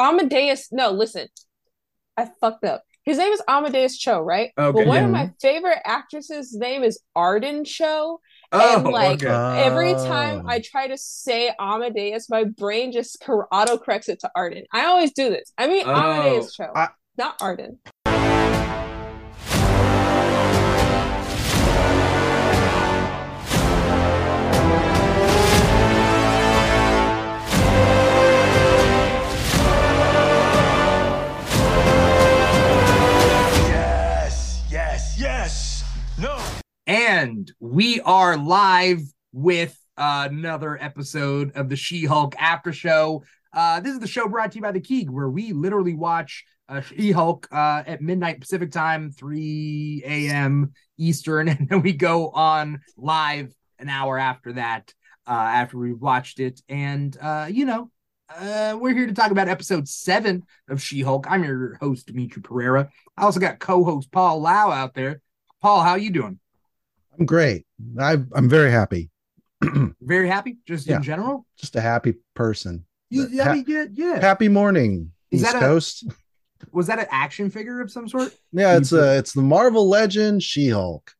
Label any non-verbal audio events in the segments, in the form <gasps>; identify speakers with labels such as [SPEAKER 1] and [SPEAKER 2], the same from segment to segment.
[SPEAKER 1] Amadeus. No, listen, I fucked up. His name is Amadeus Cho, right?
[SPEAKER 2] Okay.
[SPEAKER 1] But one of my favorite actresses' name is Arden Cho.
[SPEAKER 2] Oh,
[SPEAKER 1] and like
[SPEAKER 2] okay.
[SPEAKER 1] every oh. time
[SPEAKER 3] Oh.
[SPEAKER 1] I try to say Amadeus, my brain just cor- auto corrects it to Arden. I always do this. I mean
[SPEAKER 2] Oh,
[SPEAKER 1] Amadeus Cho,
[SPEAKER 3] I-
[SPEAKER 1] not Arden.
[SPEAKER 2] And we are live with another episode of the She Hulk After Show. Uh, this is the show brought to you by the Keeg, where we literally watch uh, She Hulk uh, at midnight Pacific time, 3 a.m. Eastern, <laughs> and then we go on live an hour after that, uh, after we've watched it. And, uh, you know, uh, we're here to talk about episode seven of She Hulk. I'm your host, Dimithri Perera. I also got co host Paul Lao out there. Paul, how you doing?
[SPEAKER 3] I'm great. I, I'm very happy. <clears throat>
[SPEAKER 2] Very happy, just
[SPEAKER 3] Yeah.
[SPEAKER 2] in general.
[SPEAKER 3] Just a happy person.
[SPEAKER 2] You, I
[SPEAKER 3] Ha-
[SPEAKER 2] mean, yeah, yeah.
[SPEAKER 3] Happy morning,
[SPEAKER 2] Is
[SPEAKER 3] East
[SPEAKER 2] that a-
[SPEAKER 3] Coast. <laughs>
[SPEAKER 2] Was that an action figure of some sort?
[SPEAKER 3] Yeah, it's a uh, it's the Marvel Legend She-Hulk.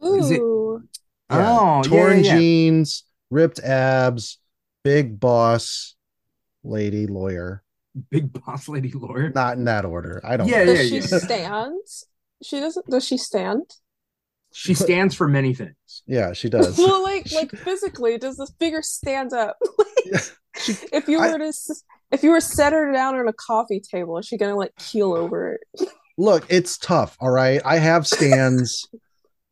[SPEAKER 2] Is it-
[SPEAKER 1] Ooh.
[SPEAKER 3] Yeah,
[SPEAKER 2] Oh,
[SPEAKER 3] torn
[SPEAKER 2] yeah, yeah.
[SPEAKER 3] jeans, ripped abs, big boss, lady lawyer.
[SPEAKER 2] Big boss lady lawyer.
[SPEAKER 3] Not in that order. I don't.
[SPEAKER 2] Yeah,
[SPEAKER 3] know.
[SPEAKER 1] Does she
[SPEAKER 2] yeah.
[SPEAKER 1] stand? She doesn't. Does she stand?
[SPEAKER 2] She stands for many things.
[SPEAKER 3] Yeah, she does.
[SPEAKER 1] well, like <laughs> like physically, does the figure stand up? <laughs>
[SPEAKER 3] She-
[SPEAKER 1] if you
[SPEAKER 3] I-
[SPEAKER 1] were to if you were set her down on a coffee table, is she gonna like keel over it?
[SPEAKER 3] Look, it's tough. All right, I have stands.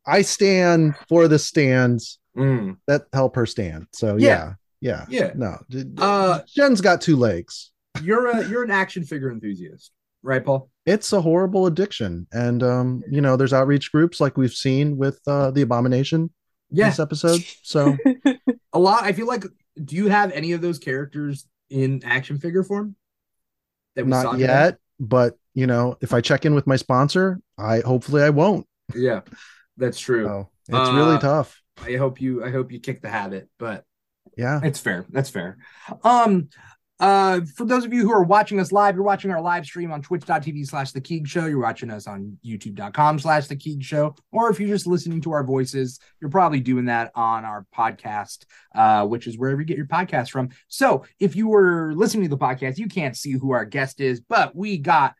[SPEAKER 3] I stand for the stands
[SPEAKER 2] Mm.
[SPEAKER 3] that help her stand. So
[SPEAKER 2] Yeah.
[SPEAKER 3] yeah, yeah.
[SPEAKER 2] Yeah.
[SPEAKER 3] No,
[SPEAKER 2] Uh,
[SPEAKER 3] Jen's got two legs.
[SPEAKER 2] You're a you're an action figure enthusiast, right, Paul?
[SPEAKER 3] It's a horrible addiction, and um, you know, there's outreach groups like we've seen with uh, the Abomination
[SPEAKER 2] Yeah,
[SPEAKER 3] this episode. So <laughs>
[SPEAKER 2] a lot. I feel like. Do you have any of those characters in action figure form? That we
[SPEAKER 3] not yet, but you know, if I check in with my sponsor, I hopefully I won't.
[SPEAKER 2] Yeah, that's true.
[SPEAKER 3] So it's really
[SPEAKER 2] Uh,
[SPEAKER 3] tough.
[SPEAKER 2] I hope you. I hope you kick the habit, but
[SPEAKER 3] Yeah.
[SPEAKER 2] It's fair. That's fair. Um, uh, for those of you who are watching us live, you're watching our live stream on twitch.tv slash the Keeg Show. You're watching us on youtube.com slash the Keeg Show. Or if you're just listening to our voices, you're probably doing that on our podcast, uh, which is wherever you get your podcast from. So if you were listening to the podcast, you can't see who our guest is, but we got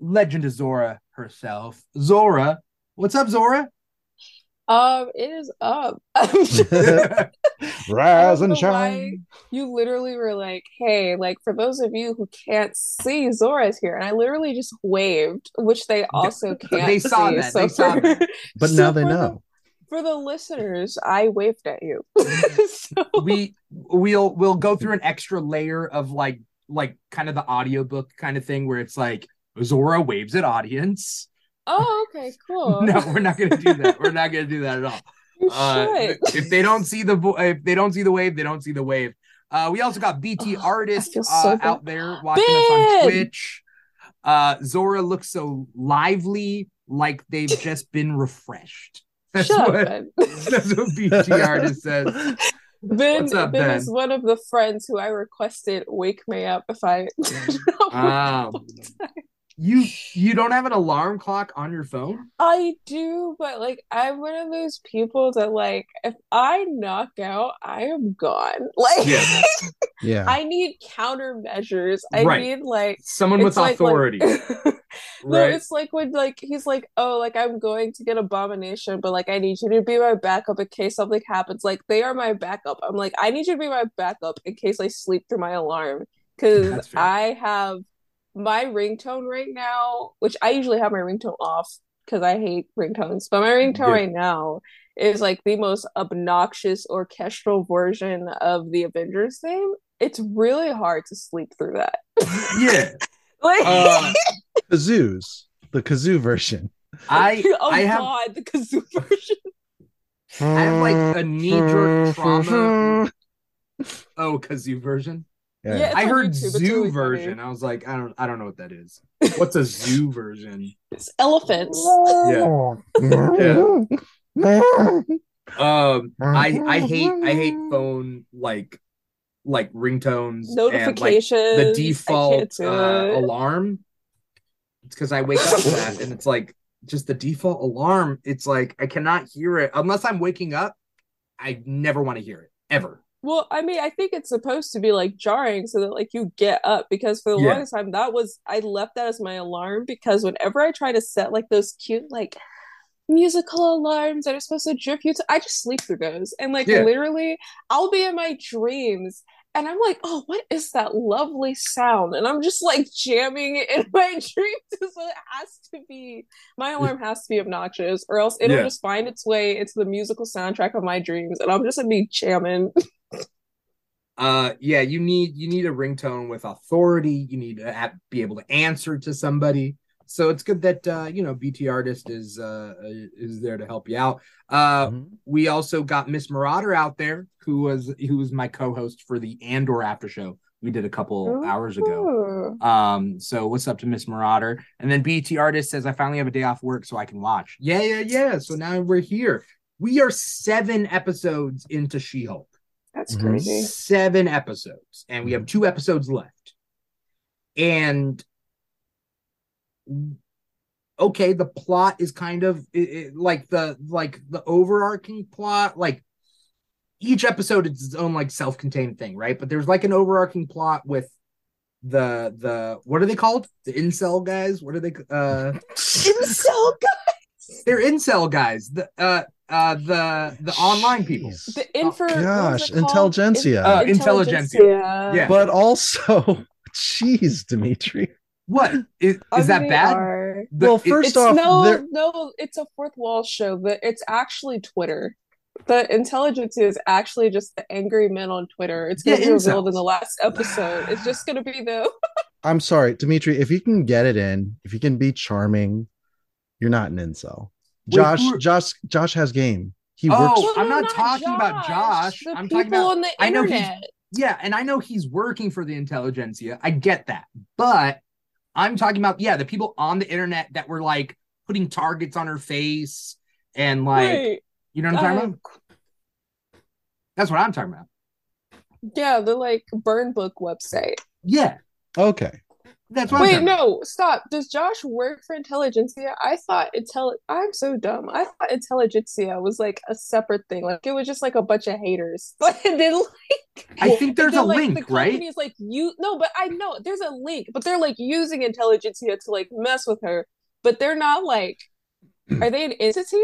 [SPEAKER 2] Legend of Zorah herself. Zorah. What's up, Zorah?
[SPEAKER 1] Um, it is up. <laughs> <laughs> <laughs>
[SPEAKER 3] Rise and
[SPEAKER 1] know
[SPEAKER 3] shine.
[SPEAKER 1] you literally were like, "Hey, like for those of you who can't see, Zorah's here," and I literally just waved, which they also can't.
[SPEAKER 2] They saw
[SPEAKER 1] see.
[SPEAKER 2] that.
[SPEAKER 1] So
[SPEAKER 2] They saw that.
[SPEAKER 3] But
[SPEAKER 1] so
[SPEAKER 3] now they
[SPEAKER 1] for the-
[SPEAKER 3] know.
[SPEAKER 1] for the listeners, I waved at you. so,
[SPEAKER 2] we we'll we'll go through an extra layer of like like kind of the audiobook kind of thing where it's like Zorah waves at audience.
[SPEAKER 1] Oh, okay, <laughs> cool.
[SPEAKER 2] No, we're not gonna do that. We're not gonna do that at all. <laughs>
[SPEAKER 1] you
[SPEAKER 2] Uh, if they don't see the vo- if they don't see the wave, they don't see the wave. Uh, we also got BT
[SPEAKER 1] Oh,
[SPEAKER 2] artist
[SPEAKER 1] so
[SPEAKER 2] uh, out there watching us on Twitch. Uh, Zorah looks so lively, like they've <laughs> just been refreshed. That's
[SPEAKER 1] Shut
[SPEAKER 2] what
[SPEAKER 1] up, Ben.
[SPEAKER 2] that's what BT artist says.
[SPEAKER 1] Ben,
[SPEAKER 2] up,
[SPEAKER 1] ben
[SPEAKER 2] Ben?
[SPEAKER 1] is one of the friends who I requested wake me up if I.
[SPEAKER 2] Um, you you don't have an alarm clock on your phone?
[SPEAKER 1] I do, but like I'm one of those people that like if I knock out, I am gone. <laughs> Like
[SPEAKER 2] Yeah.
[SPEAKER 3] Yeah.
[SPEAKER 1] I need countermeasures. I
[SPEAKER 2] Right.
[SPEAKER 1] need like
[SPEAKER 2] Someone with
[SPEAKER 1] it's like-
[SPEAKER 2] authority,
[SPEAKER 1] like- <laughs> No,
[SPEAKER 2] right?
[SPEAKER 1] it's like when like he's like, oh, like I'm going to get abomination, but like I need you to be my backup in case something happens. Like they are my backup. I'm like, I need you to be my backup in case I sleep through my alarm. Because I have my ringtone right now, which I usually have my ringtone off because I hate ringtones, but my ringtone
[SPEAKER 2] Yeah.
[SPEAKER 1] right now is like the most obnoxious orchestral version of the Avengers theme. It's really hard to sleep through that. <laughs>
[SPEAKER 2] yeah. <laughs>
[SPEAKER 1] like
[SPEAKER 2] Uh, <laughs>
[SPEAKER 3] Kazoos, the kazoo version.
[SPEAKER 2] I
[SPEAKER 1] oh
[SPEAKER 2] I have
[SPEAKER 1] the kazoo version.
[SPEAKER 2] I have like a knee jerk trauma. Oh, kazoo version.
[SPEAKER 3] Yeah.
[SPEAKER 1] Yeah.
[SPEAKER 2] I heard
[SPEAKER 1] YouTube,
[SPEAKER 2] zoo
[SPEAKER 1] really funny.
[SPEAKER 2] version. I was like, I don't I don't know what that is. <laughs> What's a zoo version?
[SPEAKER 1] It's elephants.
[SPEAKER 2] Yeah. <laughs> Um, I I hate I hate <laughs> phone like like ringtones and like
[SPEAKER 1] Notifications.
[SPEAKER 2] the default uh, alarm. It's because I wake up to that, and it's like just the default alarm. It's like I cannot hear it unless I'm waking up. I never want to hear it ever.
[SPEAKER 1] Well, I mean, I think it's supposed to be like jarring so that like you get up because for the
[SPEAKER 2] Yeah.
[SPEAKER 1] longest time that was I left that as my alarm because whenever I try to set like those cute like musical alarms that are supposed to drip you to I just sleep through those. And like
[SPEAKER 2] Yeah.
[SPEAKER 1] literally I'll be in my dreams and I'm like, oh, what is that lovely sound? And I'm just like jamming it in <laughs> my dreams. So it has to be my alarm has to be obnoxious, or else it'll
[SPEAKER 2] Yeah.
[SPEAKER 1] just find its way into the musical soundtrack of my dreams, and I'm just gonna be jamming. <laughs>
[SPEAKER 2] Uh, yeah, you need you need a ringtone with authority. You need to be able to answer to somebody. So it's good that uh, you know BT Artist is uh is there to help you out. Uh,
[SPEAKER 3] Mhm.
[SPEAKER 2] we also got Miss Marauder out there, who was who was my co-host for the Andor after show we did a couple hours ago. Um, so what's up to Miss Marauder? And then BT Artist says, I finally have a day off work so I can watch. Yeah, yeah, yeah. So now we're here. We are seven episodes into She-Hulk.
[SPEAKER 1] That's
[SPEAKER 3] Mhm.
[SPEAKER 1] crazy.
[SPEAKER 2] Seven episodes, and we have two episodes left. And okay, the plot is kind of it, it- like the like the overarching plot, like each episode is its own like self-contained thing, right? But there's like an overarching plot with the the what are they called? The incel guys? What are they uh
[SPEAKER 1] Incel guys
[SPEAKER 2] they're incel guys. The uh uh the the online people.
[SPEAKER 1] The infer what was
[SPEAKER 3] gosh,
[SPEAKER 1] it called?
[SPEAKER 3] intelligentsia.
[SPEAKER 2] Uh,
[SPEAKER 1] In-
[SPEAKER 2] intelligentsia. Yeah.
[SPEAKER 3] But also, <laughs> jeez, Dimithri.
[SPEAKER 2] What is, is that bad?
[SPEAKER 1] are.
[SPEAKER 2] The-
[SPEAKER 3] Well, first
[SPEAKER 1] It's
[SPEAKER 3] off,
[SPEAKER 1] no,
[SPEAKER 3] there-
[SPEAKER 1] no, it's a fourth wall show, but it's actually Twitter. The intelligence is actually just the angry men on Twitter. It's gonna
[SPEAKER 2] Yeah,
[SPEAKER 1] be revealed
[SPEAKER 2] incels.
[SPEAKER 1] in the last episode. It's just gonna be the <laughs>
[SPEAKER 3] I'm sorry, Dimithri. If you can get it in, if you can be charming, you're not an incel. Josh,
[SPEAKER 2] who are-
[SPEAKER 3] Josh, Josh has game. He
[SPEAKER 2] Oh,
[SPEAKER 3] works.
[SPEAKER 1] Well,
[SPEAKER 2] I'm
[SPEAKER 1] no,
[SPEAKER 2] not talking about Josh.
[SPEAKER 1] The
[SPEAKER 2] I'm
[SPEAKER 1] people
[SPEAKER 2] talking about-
[SPEAKER 1] on the
[SPEAKER 2] I know he's- Yeah, and I know he's working for the intelligentsia. I get that. But I'm talking about, yeah, the people on the internet that were like putting targets on her face and like,
[SPEAKER 1] Right.
[SPEAKER 2] you know what I'm talking
[SPEAKER 1] Uh,
[SPEAKER 2] about? That's what I'm talking about.
[SPEAKER 1] Yeah, the like burn book website.
[SPEAKER 2] Yeah,
[SPEAKER 3] Okay.
[SPEAKER 2] That's what I'm
[SPEAKER 1] Wait, no, stop. Does Josh work for Intelligentsia? I thought Intel I'm so dumb. I thought Intelligentsia was like a separate thing. Like it was just like a bunch of haters. But and then like
[SPEAKER 2] I think there's
[SPEAKER 1] and
[SPEAKER 2] a
[SPEAKER 1] like,
[SPEAKER 2] link,
[SPEAKER 1] the
[SPEAKER 2] right?
[SPEAKER 1] company's like you no, but I know there's a link, but they're like using Intelligentsia to like mess with her. But they're not like are they an <clears throat> entity?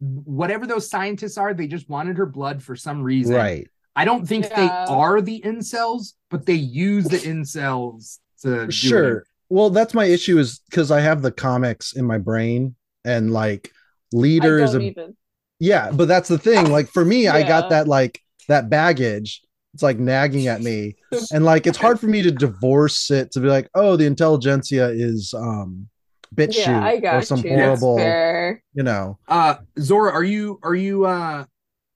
[SPEAKER 2] Whatever those scientists are, they just wanted her blood for some reason.
[SPEAKER 3] Right.
[SPEAKER 2] I don't think
[SPEAKER 1] Yeah.
[SPEAKER 2] they are the incels, but they use the incels to
[SPEAKER 3] Sure.
[SPEAKER 2] it.
[SPEAKER 3] Well, that's my issue is because I have the comics in my brain and like
[SPEAKER 1] I
[SPEAKER 3] leader is a
[SPEAKER 1] even.
[SPEAKER 3] yeah, but that's the thing. Like for me, I got that like that baggage. It's like nagging at me. And like it's hard for me to divorce it to be like, oh, the intelligentsia is um bitch
[SPEAKER 1] Yeah, I
[SPEAKER 3] shoot
[SPEAKER 1] got
[SPEAKER 3] or some
[SPEAKER 1] you.
[SPEAKER 3] Horrible, you know.
[SPEAKER 2] Uh Zora, are you are you uh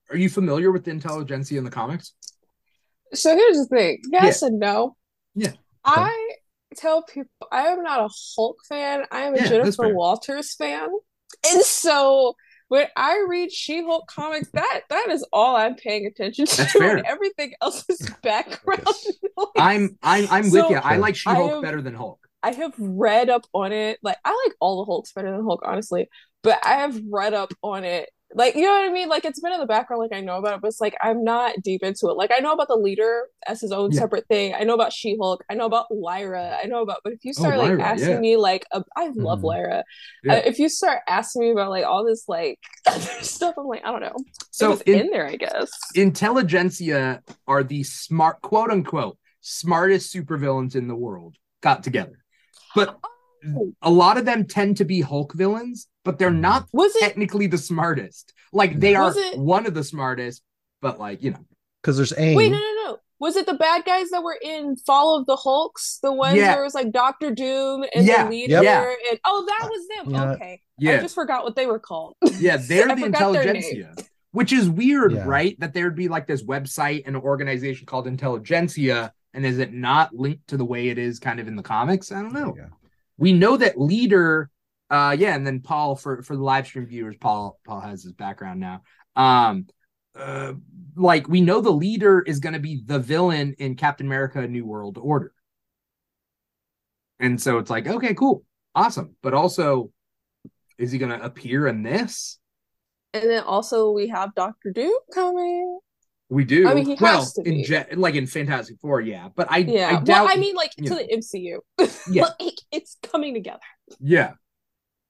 [SPEAKER 2] are you familiar with the intelligentsia in the comics?
[SPEAKER 1] So here's the thing. Yes and no.
[SPEAKER 2] Yeah.
[SPEAKER 1] I tell people I am not a Hulk fan. I am a
[SPEAKER 2] Yeah,
[SPEAKER 1] Jennifer. Walters fan. And so when I read She-Hulk comics, that that is all I'm paying attention to.
[SPEAKER 2] That's fair.
[SPEAKER 1] And everything else is <laughs> background noise.
[SPEAKER 2] I'm I'm I'm with you. I like She-Hulk
[SPEAKER 1] I am-
[SPEAKER 2] better than Hulk.
[SPEAKER 1] I have read up on it. Like I like all the Hulks better than Hulk, honestly. But I have read up on it. Like you know what I mean? Like it's been in the background, like I know about it, but it's like I'm not deep into it. Like I know about the leader as his own
[SPEAKER 2] Yeah.
[SPEAKER 1] separate thing. I know about She-Hulk. I know about Lyra. I know about. But if you start like
[SPEAKER 2] Oh, Lyra,
[SPEAKER 1] asking
[SPEAKER 2] yeah.
[SPEAKER 1] Me like, uh, I love
[SPEAKER 3] Mhm.
[SPEAKER 1] Lyra.
[SPEAKER 2] Yeah.
[SPEAKER 1] Uh, if you start asking me about like all this like <laughs> stuff, I'm like I don't know.
[SPEAKER 2] So in,
[SPEAKER 1] in there, I guess.
[SPEAKER 2] intelligentsia are the smart quote unquote smartest supervillains in the world got together. But
[SPEAKER 1] Oh.
[SPEAKER 2] a lot of them tend to be Hulk villains, but they're not mm.
[SPEAKER 1] Was it?
[SPEAKER 2] technically the smartest. Like they are
[SPEAKER 1] it-
[SPEAKER 2] one of the smartest, but like, you know.
[SPEAKER 3] Because there's aim.
[SPEAKER 1] Wait, no, no, no. Was it the bad guys that were in Fall of the Hulks? The ones
[SPEAKER 2] Yeah.
[SPEAKER 1] where it was like Doctor Doom and
[SPEAKER 2] Yeah,
[SPEAKER 1] the leader?
[SPEAKER 2] yeah.
[SPEAKER 1] And oh, that was them.
[SPEAKER 3] Yeah.
[SPEAKER 1] Okay. I just forgot what they were called.
[SPEAKER 2] Yeah, <laughs> they're the
[SPEAKER 1] forgot their
[SPEAKER 2] intelligentsia. Which is weird,
[SPEAKER 3] Yeah.
[SPEAKER 2] right? That there'd be like this website and organization called Intelligentsia, and is it not linked to the way it is kind of in the comics? I don't know.
[SPEAKER 3] Yeah.
[SPEAKER 2] We know that leader, uh, yeah, and then Paul for for the live stream viewers, Paul Paul has his background now. Um, uh, like we know the leader is going to be the villain in Captain America: New World Order, and so it's like, okay, cool, awesome, but also, is he going to appear in this?
[SPEAKER 1] And then also we have Doctor Doom coming.
[SPEAKER 2] We do.
[SPEAKER 1] I mean, he
[SPEAKER 2] well,
[SPEAKER 1] has to
[SPEAKER 2] in
[SPEAKER 1] be.
[SPEAKER 2] ge- like in Fantastic Four, yeah, but I,
[SPEAKER 1] Yeah.
[SPEAKER 2] I doubt.
[SPEAKER 1] well, I mean, like to
[SPEAKER 2] know.
[SPEAKER 1] the MCU. <laughs>
[SPEAKER 2] Yeah.
[SPEAKER 1] like, it's coming together.
[SPEAKER 2] Yeah.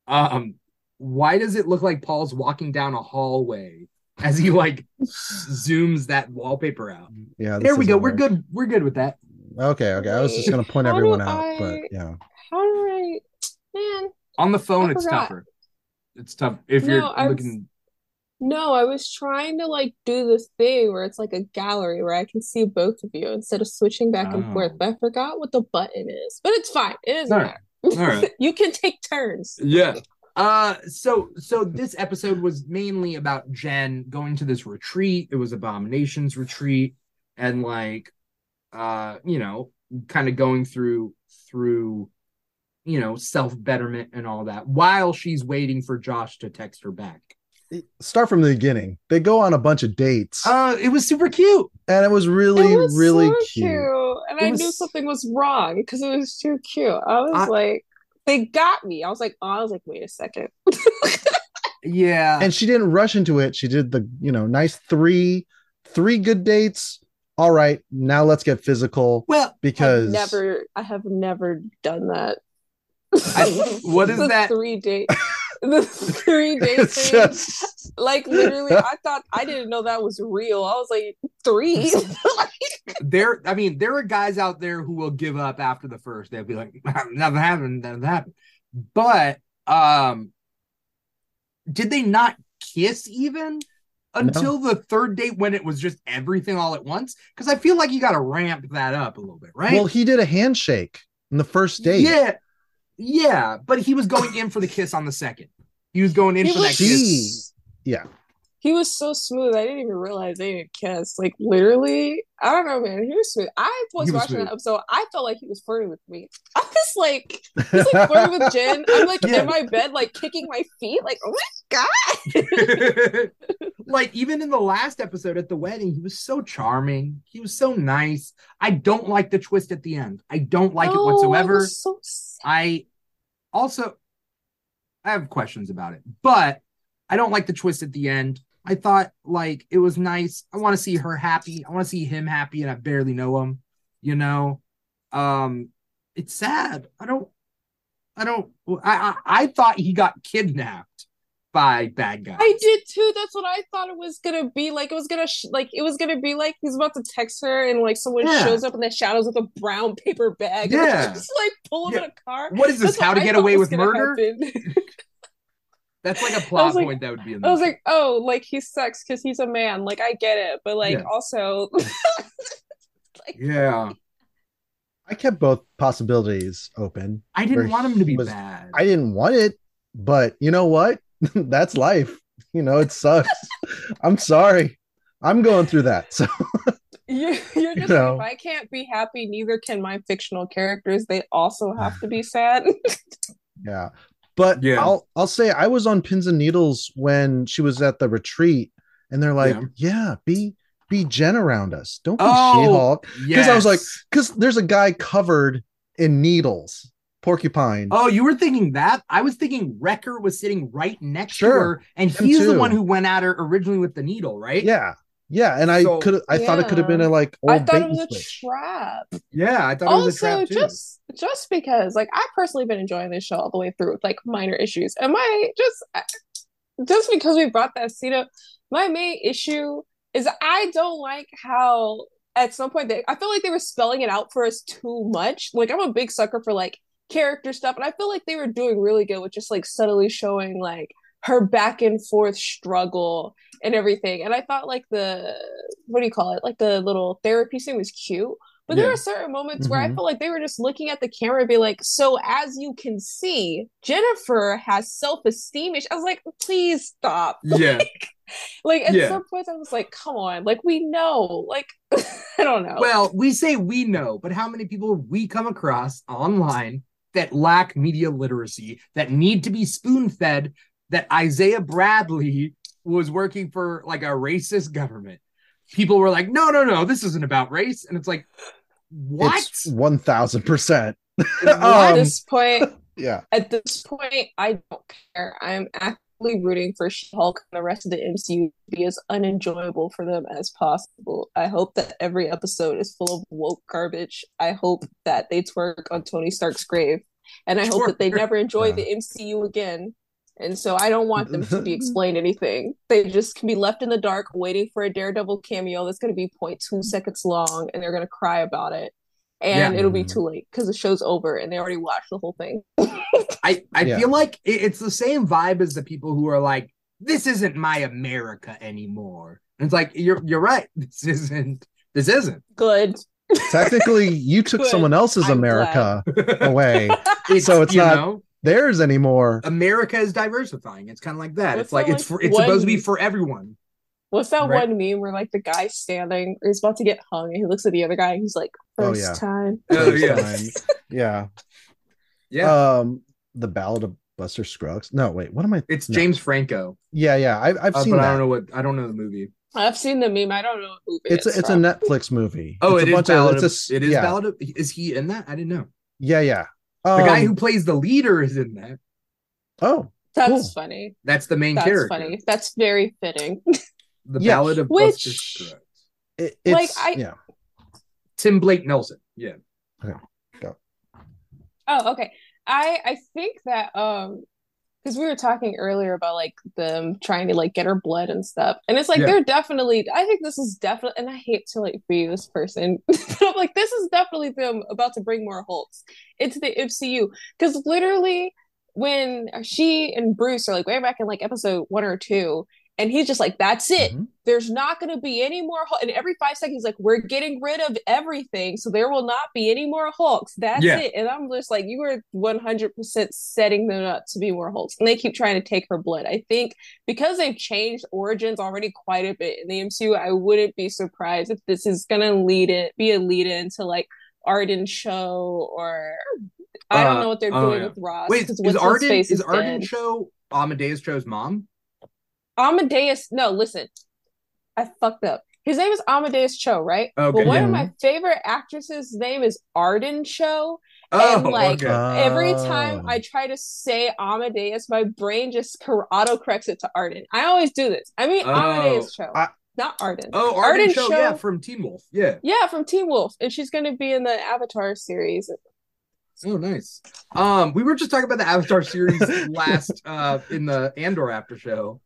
[SPEAKER 2] Um, why does it look like Paul's walking down a hallway as he like zooms that wallpaper out?
[SPEAKER 3] Yeah,
[SPEAKER 2] There we go.
[SPEAKER 3] doesn't
[SPEAKER 2] We're good. We're good with that.
[SPEAKER 3] Okay, okay. I was just gonna point everyone out,
[SPEAKER 1] I-
[SPEAKER 3] but yeah.
[SPEAKER 1] How do I, man?
[SPEAKER 2] On the phone,
[SPEAKER 1] I
[SPEAKER 2] it's
[SPEAKER 1] forgot.
[SPEAKER 2] tougher. It's tough if
[SPEAKER 1] No,
[SPEAKER 2] you're
[SPEAKER 1] I was-
[SPEAKER 2] looking.
[SPEAKER 1] No, I was trying to like do this thing where it's like a gallery where I can see both of you instead of switching back and forth.
[SPEAKER 2] Oh.
[SPEAKER 1] But I forgot what the button is. But it's fine. It doesn't matter.
[SPEAKER 2] All right. <laughs>
[SPEAKER 1] You can take turns.
[SPEAKER 2] Yeah. Uh so so this episode was mainly about Jen going to this retreat. It was Abomination's retreat and like uh you know kind of going through through you know self-betterment and all that while she's waiting for Josh to text her back.
[SPEAKER 3] Start from the beginning. They go on a bunch of dates,
[SPEAKER 2] Uh it was super cute.
[SPEAKER 3] and it was really,
[SPEAKER 1] It was
[SPEAKER 3] really
[SPEAKER 1] so
[SPEAKER 3] cute.
[SPEAKER 1] And
[SPEAKER 2] It
[SPEAKER 1] I knew something was wrong because it was too cute. I was
[SPEAKER 2] I-
[SPEAKER 1] like, they got me. I was like, oh, I was like, wait a second. <laughs>
[SPEAKER 2] Yeah.
[SPEAKER 3] And she didn't rush into it. She did the, you know, nice three, three good dates. All right, now let's get physical
[SPEAKER 2] well,
[SPEAKER 3] because
[SPEAKER 1] I've never, I have never done that.
[SPEAKER 2] I- what <laughs> is
[SPEAKER 1] The
[SPEAKER 2] that?
[SPEAKER 1] Three date, <laughs> the three <laughs> date
[SPEAKER 3] it's
[SPEAKER 1] thing.
[SPEAKER 3] just <laughs>
[SPEAKER 1] Like literally, <laughs> I thought I didn't know that was real. I was like, three.
[SPEAKER 2] there i mean there are guys out there who will give up after the first they'll be like nothing happened nothing happened but um did they not kiss even until the third date when it was just everything all at once because i feel like you got to ramp that up a little bit right
[SPEAKER 3] well, he did a handshake in the first date.
[SPEAKER 2] yeah yeah but he was going in for the kiss on the second. He was going in for that
[SPEAKER 1] was-
[SPEAKER 2] kiss
[SPEAKER 3] Yeah.
[SPEAKER 1] He was so smooth. I didn't even realize they didn't kiss. Like literally, I don't know, man. He was smooth. I was,
[SPEAKER 2] was
[SPEAKER 1] watching
[SPEAKER 2] smooth.
[SPEAKER 1] that episode. I felt like he was flirting with me. <laughs> I was like, he's like flirting with Jen. I'm like
[SPEAKER 2] Yeah.
[SPEAKER 1] in my bed, like kicking my feet. Like, oh my god. <laughs>
[SPEAKER 2] like even in the last episode at the wedding, he was so charming. He was so nice. I don't like the twist at the end. I don't like it whatsoever.
[SPEAKER 1] so sad.
[SPEAKER 2] I also I have questions about it, but I don't like the twist at the end. I thought like it was nice. I want to see her happy. I want to see him happy, and I barely know him. You know, um, it's sad. I don't. I don't. I I, I thought he got kidnapped by bad guys.
[SPEAKER 1] I did too. That's what I thought it was gonna be. Like it was gonna sh- like it was gonna be like he's about to text her and like someone
[SPEAKER 2] Yeah.
[SPEAKER 1] shows up in the shadows with a brown paper bag. <laughs>
[SPEAKER 2] Yeah.
[SPEAKER 1] And just like pull him
[SPEAKER 2] Yeah.
[SPEAKER 1] in a car.
[SPEAKER 2] What is this?
[SPEAKER 1] That's
[SPEAKER 2] How to get away with murder? <laughs>
[SPEAKER 1] happen.
[SPEAKER 2] That's like a plot
[SPEAKER 1] like-
[SPEAKER 2] point that would be in. There.
[SPEAKER 1] I was
[SPEAKER 2] there.
[SPEAKER 1] like, oh, like he sucks because he's a man. Like I get it, but like
[SPEAKER 2] Yeah.
[SPEAKER 1] also, <laughs> like
[SPEAKER 2] yeah,
[SPEAKER 3] I kept both possibilities open.
[SPEAKER 2] I didn't want him to be
[SPEAKER 3] was-
[SPEAKER 2] bad.
[SPEAKER 3] I didn't want it, but you know what? <laughs> That's life. You know, it sucks. <laughs> I'm sorry. I'm going through that. So
[SPEAKER 1] you, you're just
[SPEAKER 3] know.
[SPEAKER 1] like, if I can't be happy, neither can my fictional characters. They also have to be <sighs> sad.
[SPEAKER 3] yeah. But
[SPEAKER 2] Yeah.
[SPEAKER 3] I'll I'll say I was on pins and needles when she was at the retreat, and they're like,
[SPEAKER 2] Yeah.
[SPEAKER 3] yeah, be be Jen around us. Don't be
[SPEAKER 2] Oh,
[SPEAKER 3] She-Hulk. Because I was like, because there's a guy covered in needles, porcupine.
[SPEAKER 2] Oh, you were thinking that? I was thinking Wrecker was sitting right next to her, and he's the one who went at her originally with the needle, right?
[SPEAKER 3] Yeah. Yeah. And I
[SPEAKER 2] So-
[SPEAKER 3] could I thought it could have been a like old
[SPEAKER 1] I thought
[SPEAKER 3] bait
[SPEAKER 1] it was a
[SPEAKER 3] switch.
[SPEAKER 1] trap.
[SPEAKER 2] Yeah, I thought it was a
[SPEAKER 1] also
[SPEAKER 2] trap too.
[SPEAKER 1] just just because like i personally been enjoying this show all the way through with like minor issues and my just just because we brought that scene up my main issue is i don't like how at some point they i feel like they were spelling it out for us too much like i'm a big sucker for like character stuff and i feel like they were doing really good with just like subtly showing like her back and forth struggle and everything and i thought like the what do you call it like the little therapy scene was cute but there
[SPEAKER 2] Yeah.
[SPEAKER 1] are certain moments where I
[SPEAKER 3] Mhm.
[SPEAKER 1] felt like they were just looking at the camera and be like, so as you can see, Jennifer has self-esteem issues. I was like, please stop. <laughs>
[SPEAKER 2] yeah,
[SPEAKER 1] Like at
[SPEAKER 2] Yeah.
[SPEAKER 1] some point I was like, come on, like we know. Like <laughs> I don't know.
[SPEAKER 2] well, we say we know, but how many people we come across online that lack media literacy, that need to be spoon fed, that Isaiah Bradley was working for like a racist government, people were like, "No, no, no, this isn't about race," and it's like, what?
[SPEAKER 3] It's one thousand percent. <laughs>
[SPEAKER 1] At
[SPEAKER 3] Um,
[SPEAKER 1] this point,
[SPEAKER 3] Yeah.
[SPEAKER 1] at this point, I don't care. I'm actively rooting for She-Hulk and the rest of the MCU to be as unenjoyable for them as possible. I hope that every episode is full of woke garbage. I hope that they twerk on Tony Stark's grave, and I hope that they never enjoy
[SPEAKER 3] Yeah.
[SPEAKER 1] the MCU again. And so I don't want them to be <laughs> explained anything. They just can be left in the dark waiting for a Daredevil cameo that's going to be 0.2 seconds long and they're going to cry about it. And
[SPEAKER 2] Yeah.
[SPEAKER 1] it'll be too late because the show's over and they already watched the whole thing.
[SPEAKER 2] I I
[SPEAKER 3] Yeah.
[SPEAKER 2] feel like it's the same vibe as the people who are like, "This isn't my America anymore." And it's like you're you're right. <laughs> This isn't. This isn't.
[SPEAKER 1] Good.
[SPEAKER 3] Technically, you took
[SPEAKER 1] Good.
[SPEAKER 3] someone else's
[SPEAKER 1] I'm
[SPEAKER 3] America <laughs> away.
[SPEAKER 2] It's,
[SPEAKER 3] So it's
[SPEAKER 2] you
[SPEAKER 3] not-
[SPEAKER 2] know,
[SPEAKER 3] Theirs anymore.
[SPEAKER 2] America is diversifying. It's kind of like that.
[SPEAKER 1] What's
[SPEAKER 2] it's like
[SPEAKER 1] that,
[SPEAKER 2] it's for it's supposed to be for everyone.
[SPEAKER 1] What's that
[SPEAKER 2] Right.
[SPEAKER 1] one meme where like the guy standing, or he's about to get hung, and he looks at the other guy and he's like,
[SPEAKER 3] Oh,
[SPEAKER 1] first
[SPEAKER 3] yeah.
[SPEAKER 1] time.
[SPEAKER 2] Oh, yeah. <laughs>
[SPEAKER 3] Yeah.
[SPEAKER 2] Yeah,
[SPEAKER 3] Um, the Ballad of Buster Scruggs. No, wait. What am I?
[SPEAKER 2] it's
[SPEAKER 3] no.
[SPEAKER 2] James Franco,
[SPEAKER 3] Yeah, yeah. I've I've
[SPEAKER 2] uh,
[SPEAKER 3] seen
[SPEAKER 2] but
[SPEAKER 3] that.
[SPEAKER 2] I don't know what I don't know the movie.
[SPEAKER 1] I've seen the meme. I don't know who
[SPEAKER 3] It's a, it's a. Netflix movie.
[SPEAKER 2] Oh,
[SPEAKER 3] it's
[SPEAKER 2] it
[SPEAKER 3] a
[SPEAKER 2] is
[SPEAKER 3] bunch
[SPEAKER 2] Ballad
[SPEAKER 3] of,
[SPEAKER 2] of,
[SPEAKER 3] it's
[SPEAKER 2] it is
[SPEAKER 3] yeah,
[SPEAKER 2] Ballad of is he in that? I didn't know.
[SPEAKER 3] Yeah, yeah.
[SPEAKER 2] The
[SPEAKER 3] Um,
[SPEAKER 2] guy who plays the leader is in that.
[SPEAKER 3] Oh,
[SPEAKER 1] That's
[SPEAKER 3] Cool.
[SPEAKER 1] funny.
[SPEAKER 2] That's the main
[SPEAKER 1] That's
[SPEAKER 2] character.
[SPEAKER 1] funny. That's very fitting. <laughs>
[SPEAKER 2] The
[SPEAKER 3] Yeah.
[SPEAKER 2] Ballad of
[SPEAKER 1] Which-
[SPEAKER 2] Buster Scruggs.
[SPEAKER 3] it,
[SPEAKER 1] Like, I-
[SPEAKER 3] yeah.
[SPEAKER 2] Tim Blake Nelson. Yeah.
[SPEAKER 1] Oh, okay. I I think that um because we were talking earlier about like them trying to like get her blood and stuff. And it's like
[SPEAKER 2] Yeah.
[SPEAKER 1] they're definitely I think this is definitely and I hate to like be this person, <laughs> but I'm like, this is definitely them about to bring more Hulks into the MCU. Because literally when she and Bruce are like way back in like episode one or two, and he's just like, that's it.
[SPEAKER 3] Mhm.
[SPEAKER 1] There's not going to be any more. Hul-" And every five seconds, like, we're getting rid of everything. So there will not be any more Hulks. That's
[SPEAKER 2] Yeah.
[SPEAKER 1] it. And I'm just like, you are 100% setting them up to be more Hulks. And they keep trying to take her blood. I think because they've changed origins already quite a bit in the MCU, I wouldn't be surprised if this is going to lead it, be a lead into like Arden Cho or. I don't
[SPEAKER 2] Uh,
[SPEAKER 1] know what they're
[SPEAKER 2] oh,
[SPEAKER 1] doing
[SPEAKER 2] yeah.
[SPEAKER 1] with Ross.
[SPEAKER 2] Wait, is Arden is Arden Cho Amadeus Cho's mom?
[SPEAKER 1] Amadeus. No, listen, I fucked up. His name is Amadeus Cho, right?
[SPEAKER 2] Okay.
[SPEAKER 1] But one
[SPEAKER 3] Yeah.
[SPEAKER 1] of my favorite actresses' name is Arden Cho.
[SPEAKER 2] Oh,
[SPEAKER 1] And, like,
[SPEAKER 2] okay.
[SPEAKER 1] Every time
[SPEAKER 3] Oh.
[SPEAKER 1] I try to say Amadeus, my brain just cor- auto corrects it to Arden. I always do this. I mean
[SPEAKER 2] Oh.
[SPEAKER 1] Amadeus Cho,
[SPEAKER 3] I-
[SPEAKER 1] not Arden.
[SPEAKER 2] oh, Arden,
[SPEAKER 1] Arden
[SPEAKER 2] show,
[SPEAKER 1] Cho-
[SPEAKER 2] yeah, from Teen Wolf. Yeah.
[SPEAKER 1] Yeah, from Teen Wolf, and she's going to be in the Avatar series.
[SPEAKER 2] Oh, nice. Um, we were just talking about the Avatar series <laughs> last uh in the Andor after show.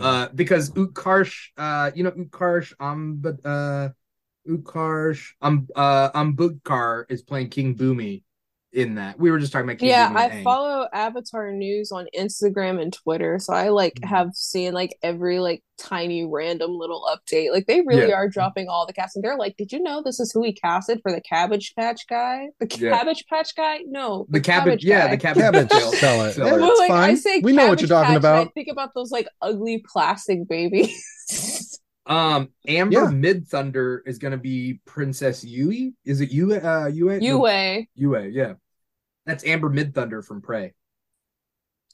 [SPEAKER 2] Uh, because Utkarsh, uh, you know, Utkarsh um but uh Utkarsh um uh Ambudkar is playing King Bumi in that. We were just talking about King
[SPEAKER 1] Yeah, I
[SPEAKER 2] Aang.
[SPEAKER 1] follow Avatar news on Instagram and Twitter, so I like
[SPEAKER 2] Mhm.
[SPEAKER 1] have seen like every like tiny random little update. Like they really
[SPEAKER 2] Yeah.
[SPEAKER 1] are dropping all the cast, and they're like, "Did you know this is who he casted for the Cabbage Patch guy? The
[SPEAKER 2] Yeah.
[SPEAKER 1] Cabbage Patch guy? No,
[SPEAKER 2] the cabbage, yeah,
[SPEAKER 1] guy."
[SPEAKER 2] the cabbage,
[SPEAKER 3] Cabbage
[SPEAKER 2] seller-
[SPEAKER 3] seller.
[SPEAKER 2] seller.
[SPEAKER 3] Yeah,
[SPEAKER 1] Well,
[SPEAKER 3] It's
[SPEAKER 1] like I say,
[SPEAKER 3] We know what you're talking
[SPEAKER 1] Patch, and I
[SPEAKER 3] about.
[SPEAKER 1] think about those like ugly plastic babies. <laughs>
[SPEAKER 2] Um, Amber
[SPEAKER 3] Yeah.
[SPEAKER 2] Mid Thunder is gonna be Princess Yue. Is it Yue? Uh, Yue?
[SPEAKER 1] Yue,
[SPEAKER 2] No, Yue, yeah. That's Amber Midthunder from Prey.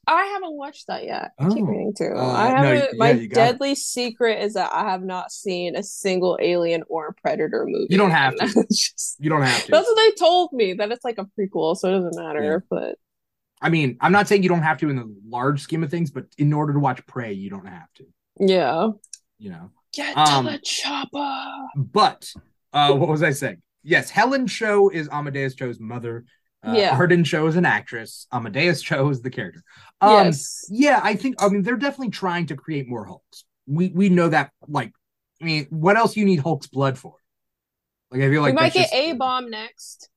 [SPEAKER 1] I haven't watched that yet. I keep
[SPEAKER 2] Oh.
[SPEAKER 1] meaning to.
[SPEAKER 2] Uh,
[SPEAKER 1] I haven't.
[SPEAKER 2] yeah,
[SPEAKER 1] my
[SPEAKER 2] you got it.
[SPEAKER 1] deadly secret is that I have not seen a single Alien or Predator movie.
[SPEAKER 2] You don't have <laughs> to.
[SPEAKER 1] just-
[SPEAKER 2] You don't have to.
[SPEAKER 1] That's what they told me. That it's like a prequel, so it doesn't matter.
[SPEAKER 2] Yeah.
[SPEAKER 1] But
[SPEAKER 2] I mean, I'm not saying you don't have to in the large scheme of things, but in order to watch Prey, you don't have to.
[SPEAKER 1] yeah,
[SPEAKER 2] You know.
[SPEAKER 1] Get
[SPEAKER 2] Um,
[SPEAKER 1] to the chopper.
[SPEAKER 2] But uh, what was I saying? Yes, Helen Cho is Amadeus Cho's mother. Uh,
[SPEAKER 1] Yeah.
[SPEAKER 2] Arden Cho is an actress. Amadeus Cho is the character. Um,
[SPEAKER 1] yes,
[SPEAKER 2] Yeah, I think. I mean, they're definitely trying to create more Hulks. We we know that. Like, I mean, what else you need Hulk's blood for? Like, I feel like
[SPEAKER 1] we might get A-Bomb next.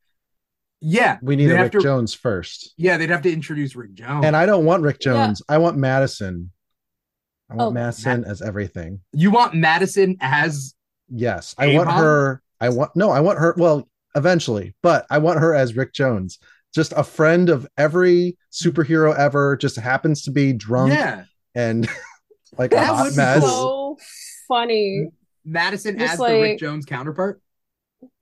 [SPEAKER 2] Yeah,
[SPEAKER 3] We need
[SPEAKER 2] they'd
[SPEAKER 3] a Rick
[SPEAKER 2] to-
[SPEAKER 3] Jones first.
[SPEAKER 2] Yeah, they'd have to introduce Rick Jones.
[SPEAKER 3] And I don't want Rick
[SPEAKER 1] Yeah.
[SPEAKER 3] Jones. I want Madison. I want
[SPEAKER 1] Oh.
[SPEAKER 3] Madison as everything.
[SPEAKER 2] you want Madison as
[SPEAKER 3] Yes. I want her. I want no, I want her. Well, eventually, but I want her as Rick Jones. Just a friend of every superhero ever, just happens to be drunk
[SPEAKER 2] yeah
[SPEAKER 3] and <laughs> like a
[SPEAKER 2] That
[SPEAKER 3] hot
[SPEAKER 2] would be
[SPEAKER 3] mess.
[SPEAKER 1] So funny.
[SPEAKER 2] Madison
[SPEAKER 1] Just
[SPEAKER 2] as the Rick Jones counterpart.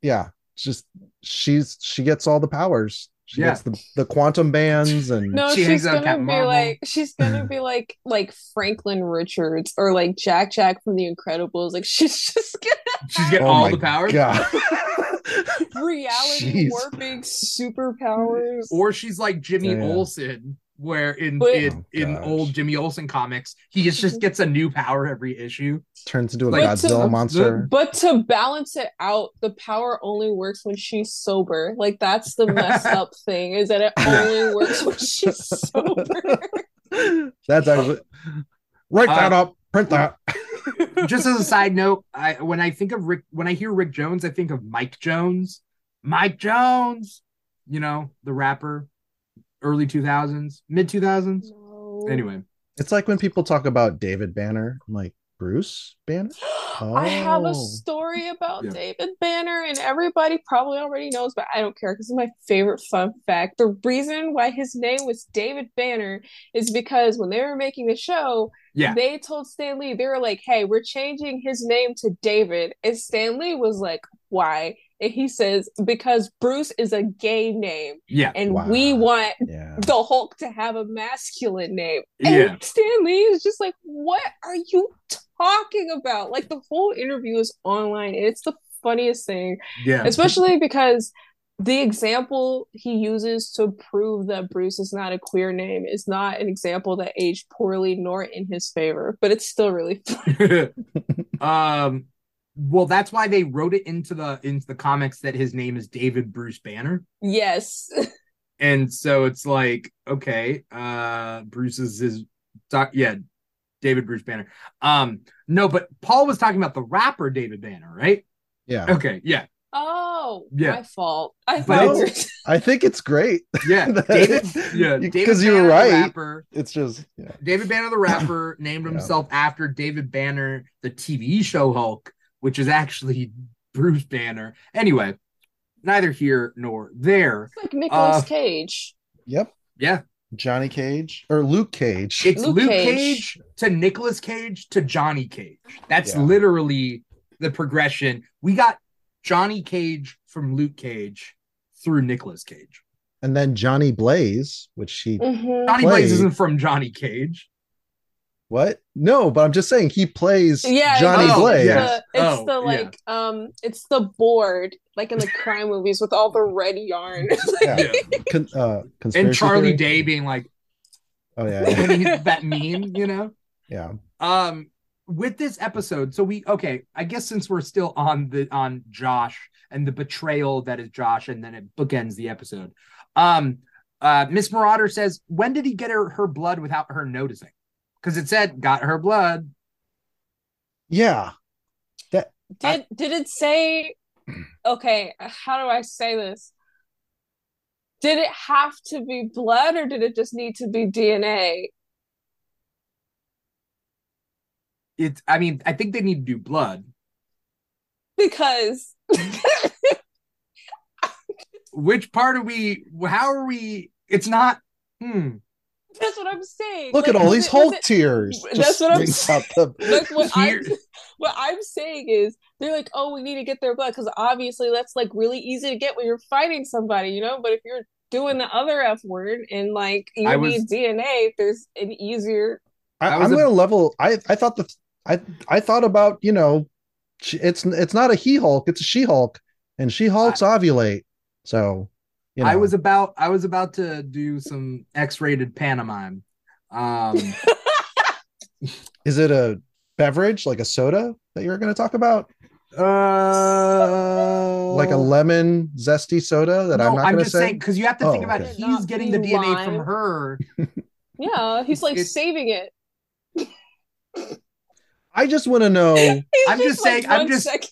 [SPEAKER 3] Yeah. Just she's she gets all the powers. She
[SPEAKER 2] Yeah.
[SPEAKER 3] gets the, the quantum bands and
[SPEAKER 1] No,
[SPEAKER 2] She
[SPEAKER 1] she's
[SPEAKER 2] out
[SPEAKER 1] gonna be
[SPEAKER 2] Marvel.
[SPEAKER 1] like she's gonna be like like Franklin Richards or like Jack Jack from The Incredibles. Like <laughs> she's just gonna
[SPEAKER 2] She's getting
[SPEAKER 3] Oh
[SPEAKER 2] all
[SPEAKER 3] my
[SPEAKER 2] the powers.
[SPEAKER 3] God. <laughs>
[SPEAKER 1] reality
[SPEAKER 3] Jeez.
[SPEAKER 1] warping superpowers.
[SPEAKER 2] Or she's like Jimmy
[SPEAKER 3] Yeah.
[SPEAKER 2] Olsen, where in
[SPEAKER 1] But-
[SPEAKER 2] in,
[SPEAKER 3] Oh,
[SPEAKER 2] in old Jimmy Olsen comics, he just, just gets a new power every issue.
[SPEAKER 3] turns into a
[SPEAKER 2] Like,
[SPEAKER 3] Godzilla
[SPEAKER 1] to-
[SPEAKER 3] monster.
[SPEAKER 1] But to balance it out, the power only works when she's sober. Like that's the messed <laughs> up thing is that it only works when she's sober. <laughs>
[SPEAKER 3] That's actually write that
[SPEAKER 2] Uh,
[SPEAKER 3] up, print that. <laughs>
[SPEAKER 2] just as a side note, I when I think of Rick, when I hear Rick Jones, I think of Mike Jones. Mike Jones, you know, the rapper, early 2000s, mid 2000s.
[SPEAKER 1] No.
[SPEAKER 2] Anyway,
[SPEAKER 3] It's like when people talk about David Banner, I'm like Bruce Banner. <gasps>
[SPEAKER 1] I have
[SPEAKER 3] Oh.
[SPEAKER 1] a story about
[SPEAKER 2] Yeah.
[SPEAKER 1] David Banner, and everybody probably already knows, but I don't care because it's my favorite fun fact. The reason why his name was David Banner is because when they were making the show,
[SPEAKER 2] yeah,
[SPEAKER 1] they told Stan Lee, they were like, hey, we're changing his name to David. And Stan Lee was like, why? And he says, because Bruce is a gay name,
[SPEAKER 2] yeah,
[SPEAKER 1] and
[SPEAKER 3] Wow.
[SPEAKER 1] we want
[SPEAKER 3] Yeah.
[SPEAKER 1] the Hulk to have a masculine name. And
[SPEAKER 2] yeah.
[SPEAKER 1] Stan Lee is just like, what are you talking about? Like the whole interview is online and it's the funniest thing,
[SPEAKER 2] Yeah.
[SPEAKER 1] especially because the example he uses to prove that Bruce is not a queer name is not an example that aged poorly nor in his favor, but it's still really funny. <laughs> <laughs>
[SPEAKER 2] um well that's why they wrote it into the into the comics that his name is David Bruce Banner.
[SPEAKER 1] yes. <laughs>
[SPEAKER 2] And so it's like, okay, uh Bruce is his doc yeah, David Bruce Banner. Um no, but Paul was talking about the rapper David Banner, right?
[SPEAKER 3] Yeah.
[SPEAKER 2] Okay, yeah.
[SPEAKER 1] Oh,
[SPEAKER 2] Yeah.
[SPEAKER 1] my fault. I thought you
[SPEAKER 3] it's- <laughs> I think it's great.
[SPEAKER 2] Yeah. <laughs> David yeah,
[SPEAKER 3] You-
[SPEAKER 2] David
[SPEAKER 3] 'cause you were
[SPEAKER 2] Banner, the
[SPEAKER 3] right.
[SPEAKER 2] rapper,
[SPEAKER 3] It's just yeah.
[SPEAKER 2] David Banner the rapper <coughs> named
[SPEAKER 3] Yeah.
[SPEAKER 2] himself after David Banner, the TV show Hulk, which is actually Bruce Banner. Anyway, neither here nor there.
[SPEAKER 1] It's like Nicolas
[SPEAKER 2] Uh,
[SPEAKER 1] Cage.
[SPEAKER 3] Yep.
[SPEAKER 2] Yeah,
[SPEAKER 3] Johnny Cage or Luke Cage.
[SPEAKER 2] it's Luke,
[SPEAKER 1] Luke
[SPEAKER 2] Cage.
[SPEAKER 1] Cage.
[SPEAKER 2] to Nicolas Cage to Johnny Cage. That's
[SPEAKER 3] Yeah.
[SPEAKER 2] literally the progression. We got Johnny Cage from Luke Cage through Nicolas Cage.
[SPEAKER 3] and then Johnny Blaze, which he
[SPEAKER 1] Mhm.
[SPEAKER 2] Johnny Blaze isn't from Johnny Cage.
[SPEAKER 3] What? No, but I'm just saying he plays
[SPEAKER 1] Yeah,
[SPEAKER 3] Johnny
[SPEAKER 1] it's
[SPEAKER 2] Oh,
[SPEAKER 3] Blaze.
[SPEAKER 2] yeah.
[SPEAKER 1] It's
[SPEAKER 2] Oh,
[SPEAKER 1] the
[SPEAKER 2] yeah.
[SPEAKER 1] like um it's the board like in the crime <laughs> movies with all the red yarn.
[SPEAKER 3] Yeah. <laughs>
[SPEAKER 2] Yeah.
[SPEAKER 3] Con- uh,
[SPEAKER 2] And Charlie
[SPEAKER 3] theory?
[SPEAKER 2] Day being like
[SPEAKER 3] Oh yeah, yeah.
[SPEAKER 2] that mean, you know? <laughs>
[SPEAKER 3] yeah.
[SPEAKER 2] um with this episode so we okay i guess since we're still on the on josh and the betrayal that is josh and then it bookends the episode um uh miss marauder says when did he get her her blood without her noticing because it said got her blood
[SPEAKER 3] Yeah.
[SPEAKER 1] did did it say okay, how do I say this? Did it have to be blood or did it just need to be DNA?
[SPEAKER 2] it's i mean i think they need to do blood
[SPEAKER 1] Because <laughs>
[SPEAKER 2] which part are we how are we it's not hmm
[SPEAKER 1] that's what I'm saying.
[SPEAKER 3] Look
[SPEAKER 1] Like,
[SPEAKER 3] at all these Hulk
[SPEAKER 1] it-
[SPEAKER 3] tears.
[SPEAKER 1] That's what I'm saying.
[SPEAKER 3] out <laughs>
[SPEAKER 1] what I'm <laughs> what I'm saying is they're like, oh, we need to get their blood because obviously that's like really easy to get when you're fighting somebody, you know. But if you're doing the other F word and like you
[SPEAKER 2] I
[SPEAKER 1] need
[SPEAKER 2] was-
[SPEAKER 1] DNA, there's an easier.
[SPEAKER 3] I,
[SPEAKER 2] I
[SPEAKER 3] I'm
[SPEAKER 2] a-
[SPEAKER 3] gonna level. I I thought the I I thought about you know, it's it's not a he Hulk, it's a she Hulk, and she Hulks ovulate. So, you know,
[SPEAKER 2] i was about i was about to do some x-rated pantomime um <laughs>
[SPEAKER 3] is it a beverage like a soda that you're going to talk about,
[SPEAKER 2] uh
[SPEAKER 3] like a lemon zesty soda that I'm
[SPEAKER 2] No,
[SPEAKER 3] not going to
[SPEAKER 2] just
[SPEAKER 3] say?
[SPEAKER 2] saying because you have to
[SPEAKER 3] Oh,
[SPEAKER 2] think about
[SPEAKER 3] okay.
[SPEAKER 2] He's getting the
[SPEAKER 1] be
[SPEAKER 2] DNA from her. <laughs>
[SPEAKER 1] Yeah, he's like
[SPEAKER 2] It's-
[SPEAKER 1] saving it.
[SPEAKER 3] I just want to know. <laughs>
[SPEAKER 2] I'm just
[SPEAKER 1] like,
[SPEAKER 2] saying- I'm just-
[SPEAKER 1] second.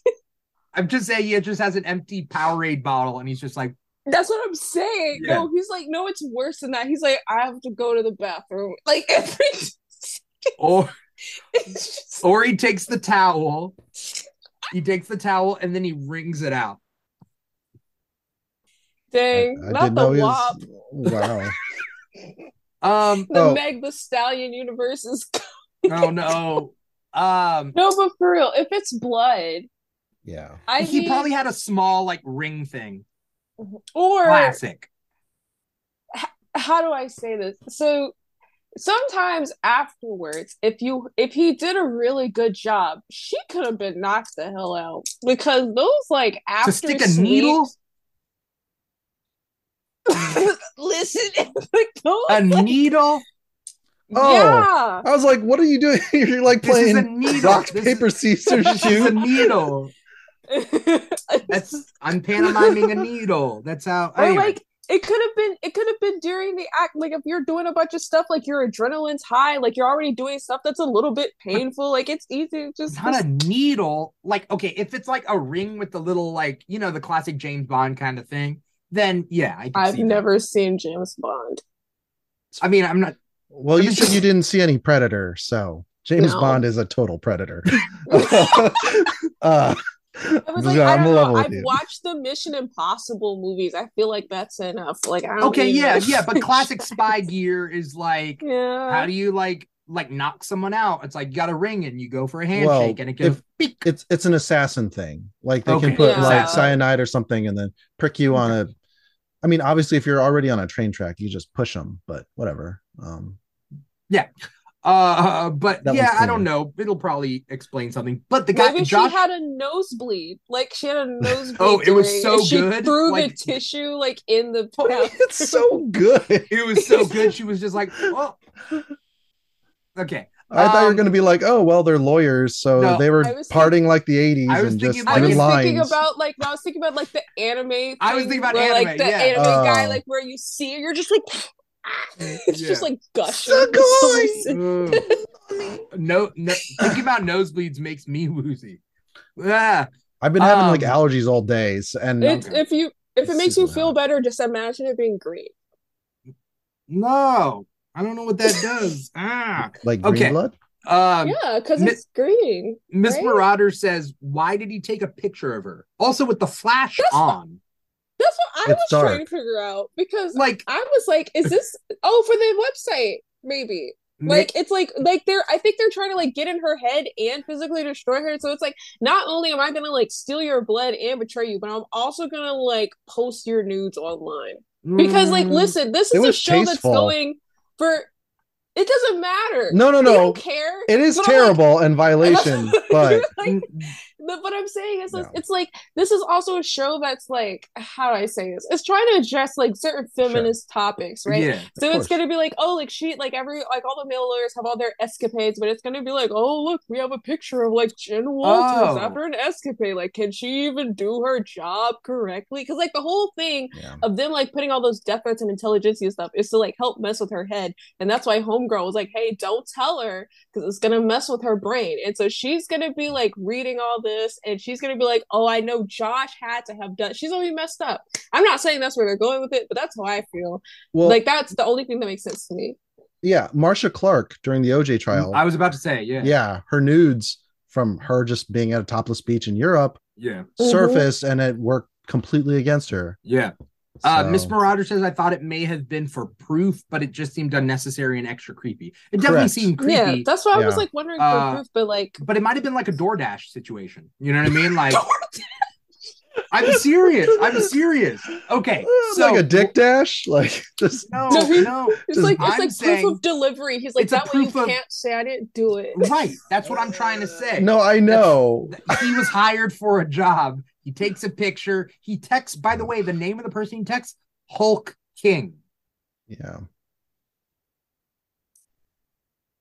[SPEAKER 2] I'm just saying he just has an empty Powerade bottle and he's just like,
[SPEAKER 1] That's what I'm saying.
[SPEAKER 2] Yeah.
[SPEAKER 1] No, he's like, no, it's worse than that. He's like, I have to go to the bathroom. Like <laughs> every <laughs>
[SPEAKER 2] or
[SPEAKER 1] just
[SPEAKER 2] or he takes the towel. He takes the towel and then he wrings it out.
[SPEAKER 1] dang,
[SPEAKER 3] I
[SPEAKER 1] not
[SPEAKER 3] didn't
[SPEAKER 1] the
[SPEAKER 3] know he
[SPEAKER 1] WAP.
[SPEAKER 3] was. Wow. <laughs>
[SPEAKER 2] Um
[SPEAKER 1] The
[SPEAKER 3] Oh.
[SPEAKER 1] Meg the Stallion universe is
[SPEAKER 2] oh no. Um
[SPEAKER 1] no, but for real, if it's blood,
[SPEAKER 3] Yeah.
[SPEAKER 1] I
[SPEAKER 2] he
[SPEAKER 1] mean,
[SPEAKER 2] probably had a small like ring thing.
[SPEAKER 1] Or
[SPEAKER 2] Classic.
[SPEAKER 1] how do I say this? So sometimes afterwards, if you if he did a really good job, she could have been knocked the hell out because those like after
[SPEAKER 2] to stick a
[SPEAKER 1] sweet-
[SPEAKER 2] needle, <laughs>
[SPEAKER 1] Listen, <laughs> like those,
[SPEAKER 2] a needle.
[SPEAKER 3] Oh.
[SPEAKER 1] yeah.
[SPEAKER 3] I was like, what are you doing? <laughs> You're like
[SPEAKER 2] This is a
[SPEAKER 3] playing
[SPEAKER 2] needle.
[SPEAKER 3] rock,
[SPEAKER 2] This
[SPEAKER 3] paper,
[SPEAKER 2] is-
[SPEAKER 3] scissors,
[SPEAKER 2] This is a needle. That's I'm pantomiming a needle. That's how.
[SPEAKER 1] or
[SPEAKER 2] anyway.
[SPEAKER 1] like it could have been it could have been during the act like if you're doing a bunch of stuff like your adrenaline's high like you're already doing stuff that's a little bit painful like it's easy to just,
[SPEAKER 2] not a needle. Like, okay, if it's like a ring with the little, like, you know, the classic James Bond kind of thing, then yeah, I can
[SPEAKER 1] I've
[SPEAKER 2] see that.
[SPEAKER 1] never seen James Bond
[SPEAKER 2] I mean, I'm not.
[SPEAKER 3] Well, you said you didn't see any predator, so James
[SPEAKER 1] No.
[SPEAKER 3] Bond is a total predator. <laughs> <laughs> uh,
[SPEAKER 1] I was
[SPEAKER 3] I'm
[SPEAKER 1] like, I
[SPEAKER 3] a
[SPEAKER 1] don't
[SPEAKER 3] level
[SPEAKER 1] know. I've
[SPEAKER 3] you.
[SPEAKER 1] watched the Mission Impossible movies. I feel like that's enough. Like, I don't
[SPEAKER 2] Okay, yeah,
[SPEAKER 1] much.
[SPEAKER 2] yeah, but classic <laughs> spy gear is like,
[SPEAKER 1] yeah.
[SPEAKER 2] how do you like like knock someone out? It's like you got a ring and you go for a handshake
[SPEAKER 3] Well,
[SPEAKER 2] and it goes.
[SPEAKER 3] if-
[SPEAKER 2] beep.
[SPEAKER 3] it's it's an assassin thing. Like they
[SPEAKER 2] Okay.
[SPEAKER 3] can put
[SPEAKER 1] Yeah.
[SPEAKER 3] like cyanide or something and then prick you on a. I mean, obviously, if you're already on a train track, you just push them. But whatever. Um,
[SPEAKER 2] Uh, but
[SPEAKER 3] That
[SPEAKER 2] yeah, I don't know. It'll probably explain something. But the guy,
[SPEAKER 1] Maybe
[SPEAKER 2] Josh,
[SPEAKER 1] she had a nosebleed. Like she had a nosebleed. <laughs>
[SPEAKER 2] Oh, it was so
[SPEAKER 1] and she
[SPEAKER 2] good,
[SPEAKER 1] Threw
[SPEAKER 2] like-
[SPEAKER 1] the <laughs> tissue like in the. <laughs>
[SPEAKER 3] it's so good.
[SPEAKER 2] it was so good. She was just like, oh, okay.
[SPEAKER 3] I thought you were
[SPEAKER 2] Um,
[SPEAKER 3] going to be like, oh, well, they're lawyers, so
[SPEAKER 2] No,
[SPEAKER 3] they were
[SPEAKER 1] I was
[SPEAKER 3] parting like the 80s
[SPEAKER 2] I was
[SPEAKER 3] and just
[SPEAKER 2] thinking
[SPEAKER 1] I was
[SPEAKER 3] doing
[SPEAKER 1] thinking about like I was thinking about like the anime.
[SPEAKER 2] I was thinking about
[SPEAKER 1] where,
[SPEAKER 2] anime,
[SPEAKER 1] like the
[SPEAKER 2] yeah.
[SPEAKER 1] anime guy,
[SPEAKER 3] Oh.
[SPEAKER 1] like where you see you're just like, <laughs> it's just like gushing.
[SPEAKER 3] So
[SPEAKER 1] for some
[SPEAKER 3] going.
[SPEAKER 1] reason.
[SPEAKER 2] Ugh. no, no, thinking about nosebleeds makes me woozy. Ah,
[SPEAKER 3] I've been having like
[SPEAKER 2] Um,
[SPEAKER 3] allergies all days, and
[SPEAKER 1] It's,
[SPEAKER 2] Okay.
[SPEAKER 1] if you if it
[SPEAKER 3] It's
[SPEAKER 1] makes you
[SPEAKER 3] super
[SPEAKER 1] feel better, just imagine it being green.
[SPEAKER 2] no, I don't know what that does. <laughs> Ah,
[SPEAKER 3] like green
[SPEAKER 2] okay.
[SPEAKER 3] blood.
[SPEAKER 2] um,
[SPEAKER 1] yeah, because
[SPEAKER 2] Mi-
[SPEAKER 1] it's green.
[SPEAKER 2] Miss
[SPEAKER 1] right?
[SPEAKER 2] Marauder says, "Why did he take a picture of her? Also with the flash
[SPEAKER 1] That's what-
[SPEAKER 2] on,
[SPEAKER 1] That's what I
[SPEAKER 3] It's
[SPEAKER 1] was
[SPEAKER 3] dark.
[SPEAKER 1] trying to figure out because
[SPEAKER 2] like,
[SPEAKER 1] I was like, is this oh for the website? Maybe. Like it's like like they're I think they're trying to like get in her head and physically destroy her. So it's like not only am I gonna like steal your blood and betray you, but I'm also gonna like post your nudes online. Because like
[SPEAKER 2] Mm,
[SPEAKER 1] listen, this is a
[SPEAKER 3] was
[SPEAKER 1] show that's going for it doesn't matter.
[SPEAKER 3] No, no,
[SPEAKER 1] They
[SPEAKER 3] no.
[SPEAKER 1] don't care.
[SPEAKER 3] It is
[SPEAKER 1] But I'm like-
[SPEAKER 3] terrible and <laughs> violation, <laughs> but
[SPEAKER 1] like, but what I'm saying is,
[SPEAKER 3] No.
[SPEAKER 1] it's like this is also a show that's like, how do I say this? It's trying to address like certain feminist topics, right?
[SPEAKER 2] Yeah,
[SPEAKER 1] So
[SPEAKER 3] course.
[SPEAKER 1] it's gonna be like, oh, like she, like every, like all the male lawyers have all their escapades, but it's gonna be like, oh, look, we have a picture of like Jen Walters
[SPEAKER 2] Oh.
[SPEAKER 1] after an escapade. Like, can she even do her job correctly? Because like the whole thing
[SPEAKER 3] yeah.
[SPEAKER 1] of them like putting all those death threats and intelligentsia stuff is to like help mess with her head, and that's why Homegirl was like, hey, don't tell her because it's gonna mess with her brain, and so she's gonna be like reading all this, and she's gonna be like, oh, I know Josh had to have done. She's gonna messed up. I'm not saying that's where they're going with it, but that's how I feel
[SPEAKER 3] Well,
[SPEAKER 1] like that's the only thing that makes sense to me.
[SPEAKER 3] yeah, Marcia Clark during the OJ trial.
[SPEAKER 2] I was about to say, yeah,
[SPEAKER 3] yeah, her nudes from her just being at a topless beach in Europe
[SPEAKER 2] yeah,
[SPEAKER 1] Mhm.
[SPEAKER 3] surfaced, and it worked completely against her.
[SPEAKER 2] yeah. Uh, Miss Marauder says, "I thought it may have been for proof, but it just seemed unnecessary and extra creepy. It definitely
[SPEAKER 3] Correct.
[SPEAKER 2] seemed creepy,
[SPEAKER 1] Yeah, that's why I was like wondering
[SPEAKER 2] Uh,
[SPEAKER 1] for proof, but like
[SPEAKER 2] but it might have been like a DoorDash situation. You know what I mean? <laughs> Like, I'm serious. I'm serious. Okay, <laughs>
[SPEAKER 3] Uh,
[SPEAKER 2] so
[SPEAKER 3] like a dick dash, <laughs> like just
[SPEAKER 2] No,
[SPEAKER 1] No,
[SPEAKER 2] no.
[SPEAKER 1] it's like it's
[SPEAKER 2] I'm
[SPEAKER 1] like
[SPEAKER 2] saying
[SPEAKER 1] proof of delivery. He's like
[SPEAKER 2] it's a
[SPEAKER 1] that way you
[SPEAKER 2] of-
[SPEAKER 1] can't say I didn't do it.
[SPEAKER 2] Right. That's what I'm trying to say.
[SPEAKER 3] no, I know.
[SPEAKER 2] he was hired for a job. He takes a picture. He texts. By the way, the name of the person he texts, Hulk King.
[SPEAKER 3] Yeah,
[SPEAKER 2] I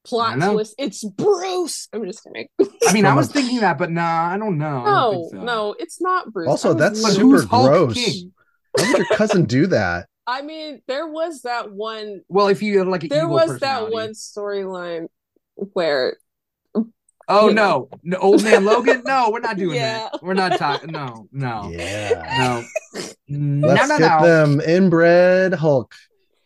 [SPEAKER 1] Plot twist. It's Bruce. I'm just kidding.
[SPEAKER 2] I mean, I was <laughs> thinking that, but nah, I don't know. I don't
[SPEAKER 1] No,
[SPEAKER 2] so.
[SPEAKER 1] no, it's not Bruce.
[SPEAKER 3] Also, that's super gross.
[SPEAKER 2] King?
[SPEAKER 3] why would your cousin do that? <laughs>
[SPEAKER 1] I mean, there was that one.
[SPEAKER 2] Well, if you have like an
[SPEAKER 1] There was that one storyline where
[SPEAKER 2] Oh
[SPEAKER 1] you
[SPEAKER 2] no. no, old man Logan. No, we're not <laughs> doing
[SPEAKER 1] Yeah.
[SPEAKER 2] that. We're not talking. No, no,
[SPEAKER 3] Yeah,
[SPEAKER 2] no, no,
[SPEAKER 3] let's
[SPEAKER 2] no,
[SPEAKER 3] get
[SPEAKER 2] no.
[SPEAKER 3] them inbred Hulk.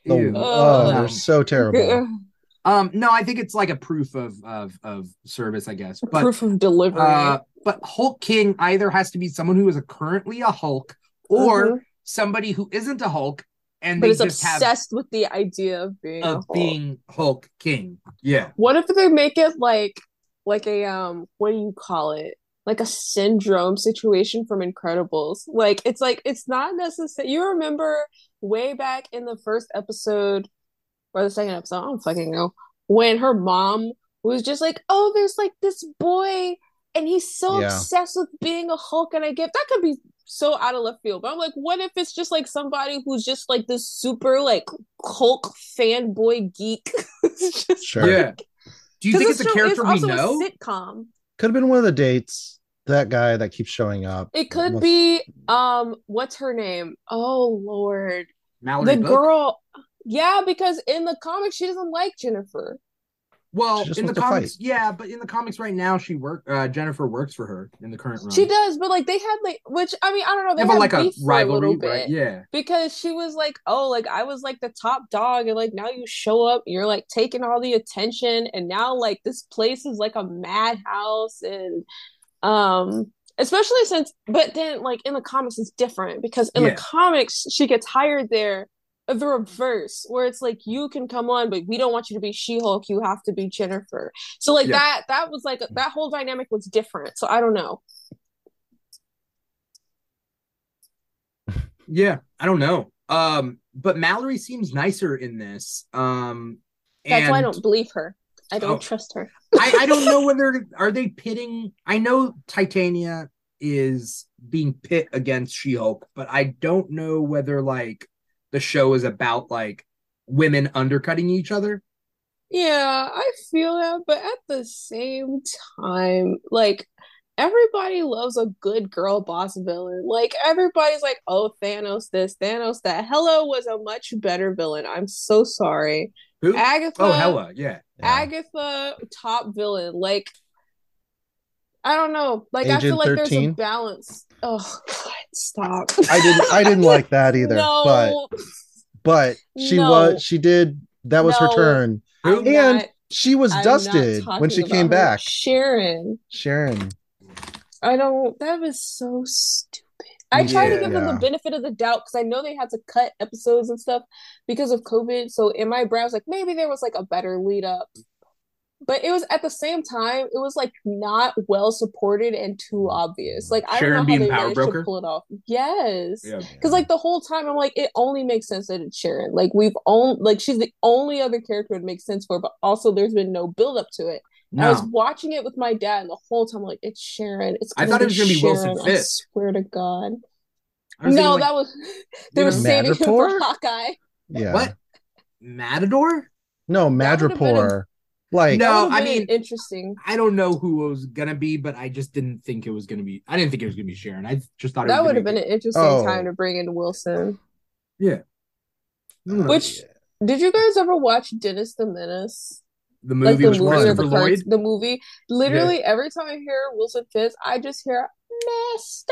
[SPEAKER 3] The-
[SPEAKER 2] Ew.
[SPEAKER 3] oh,
[SPEAKER 1] Ugh.
[SPEAKER 3] they're so terrible. <laughs>
[SPEAKER 2] Um, no, I think it's like a proof of of of service, I guess. But
[SPEAKER 1] proof of delivery.
[SPEAKER 2] uh, but Hulk King either has to be someone who is a currently a Hulk or
[SPEAKER 1] Mhm.
[SPEAKER 2] somebody who isn't a Hulk and
[SPEAKER 1] but
[SPEAKER 2] they
[SPEAKER 1] is
[SPEAKER 2] just have
[SPEAKER 1] obsessed with the idea of being a
[SPEAKER 2] of
[SPEAKER 1] Hulk.
[SPEAKER 2] being Hulk King. Yeah.
[SPEAKER 1] What if they make it like like a um what do you call it? like a syndrome situation from Incredibles. Like it's like it's not necessary. You remember way back in the first episode or the second episode, I don't fucking know, when her mom was just like, "Oh, there's like this boy and he's so
[SPEAKER 3] Yeah.
[SPEAKER 1] obsessed with being a Hulk and I get that could be so out of left field. But I'm like, what if it's just like somebody who's just like this super like Hulk fanboy geek? <laughs> it's just
[SPEAKER 3] Sure.
[SPEAKER 2] Yeah. Do you think it's a
[SPEAKER 1] show
[SPEAKER 2] character we
[SPEAKER 1] also
[SPEAKER 2] know?
[SPEAKER 1] A sitcom.
[SPEAKER 3] Could have been one of the dates. That guy that keeps showing up.
[SPEAKER 1] It could
[SPEAKER 3] Must-
[SPEAKER 1] be um what's her name? Oh Lord.
[SPEAKER 2] Mallory
[SPEAKER 1] the
[SPEAKER 2] Book?
[SPEAKER 1] girl Yeah, because in the comics she doesn't like Jennifer.
[SPEAKER 2] Well, in the comics,
[SPEAKER 3] fight.
[SPEAKER 2] yeah, but in the comics right now, she work. Uh, Jennifer works for her in the current run.
[SPEAKER 1] She does, but like they had like which I mean I don't know, they
[SPEAKER 2] Yeah,
[SPEAKER 1] had
[SPEAKER 2] like a
[SPEAKER 1] beef for a little bit.
[SPEAKER 2] right? Yeah.
[SPEAKER 1] because she was like, "Oh, like I was like the top dog, and like now you show up, you're like taking all the attention, and now like this place is like a madhouse, and um, especially since, but then like in the comics it's different because in
[SPEAKER 2] Yeah.
[SPEAKER 1] the comics she gets hired there, the reverse, where it's like you can come on, but we don't want you to be She-Hulk, you have to be Jennifer. So like
[SPEAKER 2] Yeah.
[SPEAKER 1] that, that was like that whole dynamic was different. So I don't know. <laughs>
[SPEAKER 2] Yeah, I don't know. Um, but Mallory seems nicer in this. Um,
[SPEAKER 1] That's why I don't believe her. I don't
[SPEAKER 2] Oh.
[SPEAKER 1] trust her.
[SPEAKER 2] I, I don't know <laughs> whether are they pitting. I know Titania is being pit against She-Hulk, but I don't know whether like the show is about like women undercutting each other.
[SPEAKER 1] Yeah, I feel that, but at the same time, like everybody loves a good girl boss villain. Like everybody's like, "Oh, Thanos this, Thanos that." Hello was a much better villain. I'm so sorry.
[SPEAKER 2] Who?
[SPEAKER 1] Agatha
[SPEAKER 2] oh, Hela, yeah.
[SPEAKER 3] Yeah.
[SPEAKER 1] Agatha top villain. Like I don't know. Like I feel like there's a balance. Oh God, stop.
[SPEAKER 3] I didn't I didn't like that either. <laughs>
[SPEAKER 1] No,
[SPEAKER 3] But but she
[SPEAKER 1] No.
[SPEAKER 3] was she did that was her turn.
[SPEAKER 1] I'm
[SPEAKER 3] And
[SPEAKER 1] not-
[SPEAKER 3] she was
[SPEAKER 1] I'm
[SPEAKER 3] dusted when she came
[SPEAKER 1] her.
[SPEAKER 3] back.
[SPEAKER 1] Sharon.
[SPEAKER 3] Sharon.
[SPEAKER 1] I don't. That was so stupid. I try to give them the benefit of the doubt because I know they had to cut episodes and stuff because of COVID. So in my brain, I was like, maybe there was like a better lead up. But it was at the same time, it was like not well supported and too mm. obvious. Mm. Like I
[SPEAKER 2] Sharon
[SPEAKER 1] don't know
[SPEAKER 2] being
[SPEAKER 1] how they
[SPEAKER 2] power
[SPEAKER 1] managed
[SPEAKER 2] broker?
[SPEAKER 1] to pull it off. Yes.
[SPEAKER 2] Yeah.
[SPEAKER 1] Because like the whole time I'm like, it only makes sense that it's Sharon. Like we've only like she's the only other character it makes sense for, but also there's been no build up to it. I was watching it with my dad, and the whole time I'm like, it's Sharon. It's
[SPEAKER 2] I thought it was gonna be Wilson
[SPEAKER 1] Sharon, I swear to God. No,
[SPEAKER 2] like,
[SPEAKER 1] that was <laughs> they were
[SPEAKER 2] know,
[SPEAKER 1] saving him <laughs> for Hawkeye.
[SPEAKER 3] Yeah.
[SPEAKER 2] what? Matador?
[SPEAKER 3] No,
[SPEAKER 1] That would've been a-
[SPEAKER 3] Madripoor. Like
[SPEAKER 2] No, I mean-
[SPEAKER 1] interesting.
[SPEAKER 2] I don't know who it was gonna be, but I just didn't think it was gonna be. I didn't think it was gonna be Sharon. I just thought it
[SPEAKER 1] That would have
[SPEAKER 2] gonna
[SPEAKER 1] been an interesting
[SPEAKER 3] Oh.
[SPEAKER 1] time to bring in Wilson.
[SPEAKER 2] Yeah.
[SPEAKER 3] uh,
[SPEAKER 1] Which did you guys ever watch Dennis the Menace?
[SPEAKER 2] the
[SPEAKER 1] Like
[SPEAKER 2] movie
[SPEAKER 1] the
[SPEAKER 2] was
[SPEAKER 1] movie or the
[SPEAKER 2] Lloyd.
[SPEAKER 1] cards, the movie. Literally every time I hear Wilson Fisk, I just hear Mr.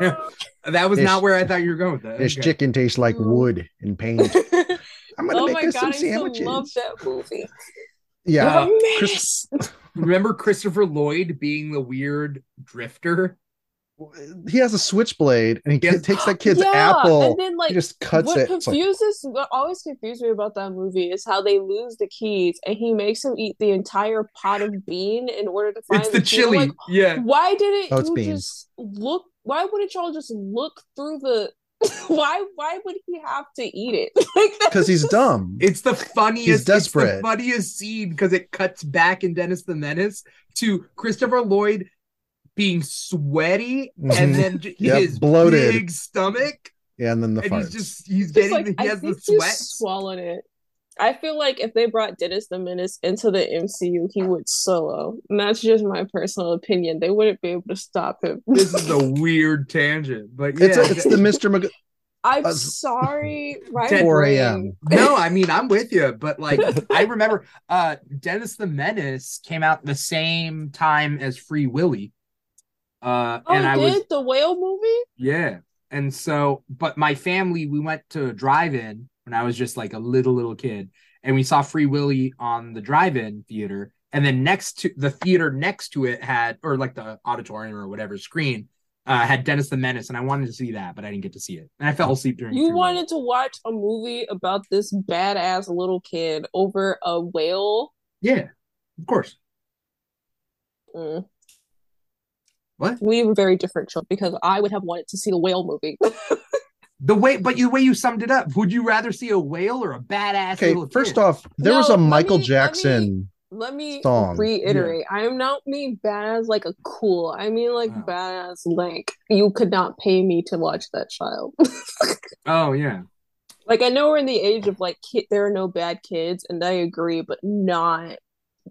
[SPEAKER 1] Wilson. <laughs>
[SPEAKER 2] that was
[SPEAKER 3] This-
[SPEAKER 2] not where I thought you were going with that.
[SPEAKER 3] this
[SPEAKER 2] Okay.
[SPEAKER 3] chicken tastes like
[SPEAKER 1] Mm.
[SPEAKER 3] wood and paint. <laughs> I'm gonna
[SPEAKER 1] oh
[SPEAKER 3] make
[SPEAKER 1] my
[SPEAKER 3] us
[SPEAKER 1] god,
[SPEAKER 3] some
[SPEAKER 1] I
[SPEAKER 3] sandwiches.
[SPEAKER 1] love that movie.
[SPEAKER 3] Yeah.
[SPEAKER 2] Uh,
[SPEAKER 3] Chris-
[SPEAKER 2] Remember Christopher Lloyd being the weird drifter?
[SPEAKER 3] he has a switchblade and he
[SPEAKER 2] Yes.
[SPEAKER 3] takes that kid's
[SPEAKER 1] yeah,
[SPEAKER 3] apple.
[SPEAKER 1] and then like
[SPEAKER 3] he just cuts
[SPEAKER 1] what
[SPEAKER 3] it. It's like,
[SPEAKER 1] confuses what always confused me about that movie is how they lose the keys and he makes him eat the entire pot of bean in order to find
[SPEAKER 2] It's the
[SPEAKER 1] key. I'm
[SPEAKER 2] chili.
[SPEAKER 1] like,
[SPEAKER 2] yeah.
[SPEAKER 1] why didn't
[SPEAKER 3] Oh,
[SPEAKER 1] you
[SPEAKER 3] beans.
[SPEAKER 1] just look why wouldn't y'all just look through the <laughs> why why would he have to eat it <laughs> like
[SPEAKER 3] because he's dumb.
[SPEAKER 2] It's the funniest.
[SPEAKER 3] He's
[SPEAKER 2] It's the
[SPEAKER 3] desperate.
[SPEAKER 2] funniest scene because it cuts back in Dennis the Menace to Christopher Lloyd being sweaty and
[SPEAKER 3] Mhm.
[SPEAKER 2] then j-
[SPEAKER 3] Yep,
[SPEAKER 2] his
[SPEAKER 3] bloated.
[SPEAKER 2] big stomach,
[SPEAKER 3] Yeah, and then the
[SPEAKER 2] and
[SPEAKER 3] farts.
[SPEAKER 2] he's just he's
[SPEAKER 1] Just
[SPEAKER 2] getting
[SPEAKER 1] like, I
[SPEAKER 2] he has the
[SPEAKER 1] think he's
[SPEAKER 2] sweat.
[SPEAKER 1] swallowed it. I feel like if they brought Dennis the Menace into the MCU, he would solo. And that's just my personal opinion. They wouldn't be able to stop him.
[SPEAKER 2] This is a weird tangent, but yeah,
[SPEAKER 3] it's, a, it's the Mr. Mag-
[SPEAKER 1] I'm
[SPEAKER 3] Uh,
[SPEAKER 1] sorry. <laughs> right?
[SPEAKER 3] 4 a.m.
[SPEAKER 2] no, I mean I'm with you, but like I remember uh Dennis the Menace came out the same time as Free Willy. Uh
[SPEAKER 1] Oh,
[SPEAKER 2] and I
[SPEAKER 1] did
[SPEAKER 2] was
[SPEAKER 1] the whale movie?
[SPEAKER 2] yeah. And so but my family we went to a drive-in when I was just like a little little kid and we saw Free Willy on the drive-in theater and then next to the theater next to it had or like the auditorium or whatever screen uh had Dennis the Menace and I wanted to see that but I didn't get to see it. And I fell asleep during
[SPEAKER 1] You wanted to watch a movie about this badass little kid over a whale?
[SPEAKER 2] Yeah. Of course.
[SPEAKER 1] Mm.
[SPEAKER 2] What?
[SPEAKER 1] We have a very different show because I would have wanted to see the whale movie. <laughs>
[SPEAKER 2] The way, but you, the way you summed it up, would you rather see a whale or a badass?
[SPEAKER 3] Okay,
[SPEAKER 2] little
[SPEAKER 3] first
[SPEAKER 2] kid?
[SPEAKER 3] off, there
[SPEAKER 1] No,
[SPEAKER 3] was a Michael
[SPEAKER 1] me- let me-
[SPEAKER 3] Jackson.
[SPEAKER 1] Let me
[SPEAKER 3] Song.
[SPEAKER 1] reiterate. I am not mean badass like a cool. I mean like
[SPEAKER 2] Oh.
[SPEAKER 1] badass like you could not pay me to watch that child. <laughs>
[SPEAKER 2] Oh yeah,
[SPEAKER 1] like I know we're in the age of like kid, there are no bad kids, and I agree, but not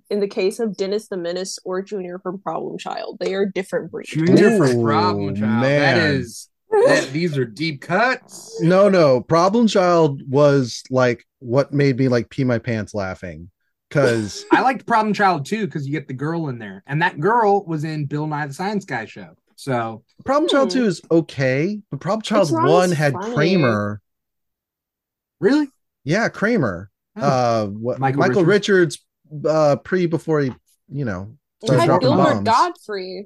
[SPEAKER 1] in the case of Dennis the Menace or Junior from Problem Child. They are different breeds.
[SPEAKER 2] Junior from Problem Child. That
[SPEAKER 3] man.
[SPEAKER 2] is, that, these are deep cuts.
[SPEAKER 3] No, no. Problem Child was like what made me like pee my pants laughing. Cause <laughs>
[SPEAKER 2] I liked Problem Child too because you get the girl in there, and that girl was in Bill Nye the Science Guy show. So
[SPEAKER 3] Problem Child
[SPEAKER 1] Hmm.
[SPEAKER 3] 2 is okay, but Problem Child 1 had
[SPEAKER 1] funny.
[SPEAKER 3] Kramer.
[SPEAKER 2] really,
[SPEAKER 3] Yeah, Kramer.
[SPEAKER 2] Oh.
[SPEAKER 3] Uh what
[SPEAKER 2] Michael
[SPEAKER 3] Michael, Richards, uh pre before he, you know, started
[SPEAKER 1] had
[SPEAKER 3] dropping
[SPEAKER 1] Gilbert
[SPEAKER 3] bombs.
[SPEAKER 1] Gottfried.